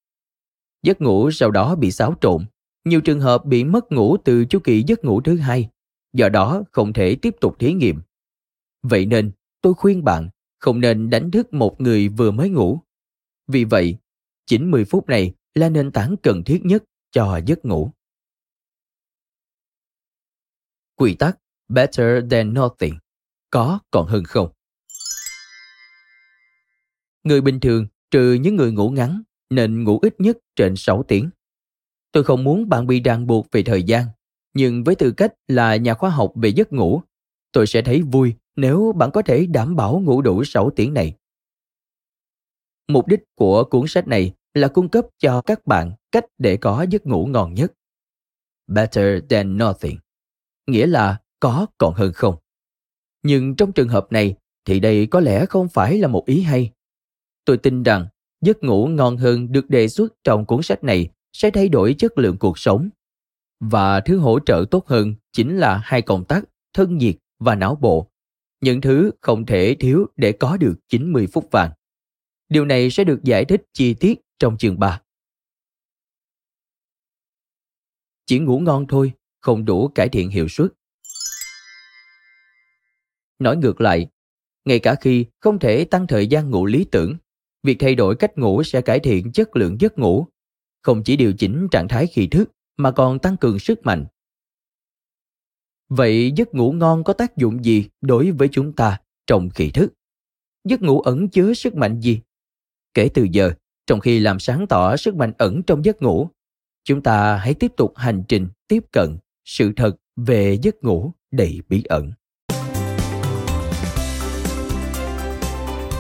Giấc ngủ sau đó bị xáo trộn. Nhiều trường hợp bị mất ngủ từ chu kỳ giấc ngủ thứ hai, do đó không thể tiếp tục thí nghiệm. Vậy nên, tôi khuyên bạn không nên đánh thức một người vừa mới ngủ. Vì vậy, 90 phút này là nền tảng cần thiết nhất cho giấc ngủ. Quy tắc Better than nothing Có còn hơn không? Người bình thường, trừ những người ngủ ngắn, nên ngủ ít nhất trên 6 tiếng. Tôi không muốn bạn bị ràng buộc về thời gian, nhưng với tư cách là nhà khoa học về giấc ngủ, tôi sẽ thấy vui nếu bạn có thể đảm bảo ngủ đủ 6 tiếng này. Mục đích của cuốn sách này là cung cấp cho các bạn cách để có giấc ngủ ngon nhất. Better than nothing, nghĩa là có còn hơn không. Nhưng trong trường hợp này thì đây có lẽ không phải là một ý hay. Tôi tin rằng giấc ngủ ngon hơn được đề xuất trong cuốn sách này sẽ thay đổi chất lượng cuộc sống. Và thứ hỗ trợ tốt hơn chính là hai công tắc thân nhiệt và não bộ. Những thứ không thể thiếu để có được 90 phút vàng. Điều này sẽ được giải thích chi tiết trong chương 3. Chỉ ngủ ngon thôi, không đủ cải thiện hiệu suất. Nói ngược lại, ngay cả khi không thể tăng thời gian ngủ lý tưởng, việc thay đổi cách ngủ sẽ cải thiện chất lượng giấc ngủ, không chỉ điều chỉnh trạng thái khi thức mà còn tăng cường sức mạnh. Vậy giấc ngủ ngon có tác dụng gì đối với chúng ta trong khi thức? Giấc ngủ ẩn chứa sức mạnh gì? Kể từ giờ, trong khi làm sáng tỏ sức mạnh ẩn trong giấc ngủ, chúng ta hãy tiếp tục hành trình tiếp cận sự thật về giấc ngủ đầy bí ẩn.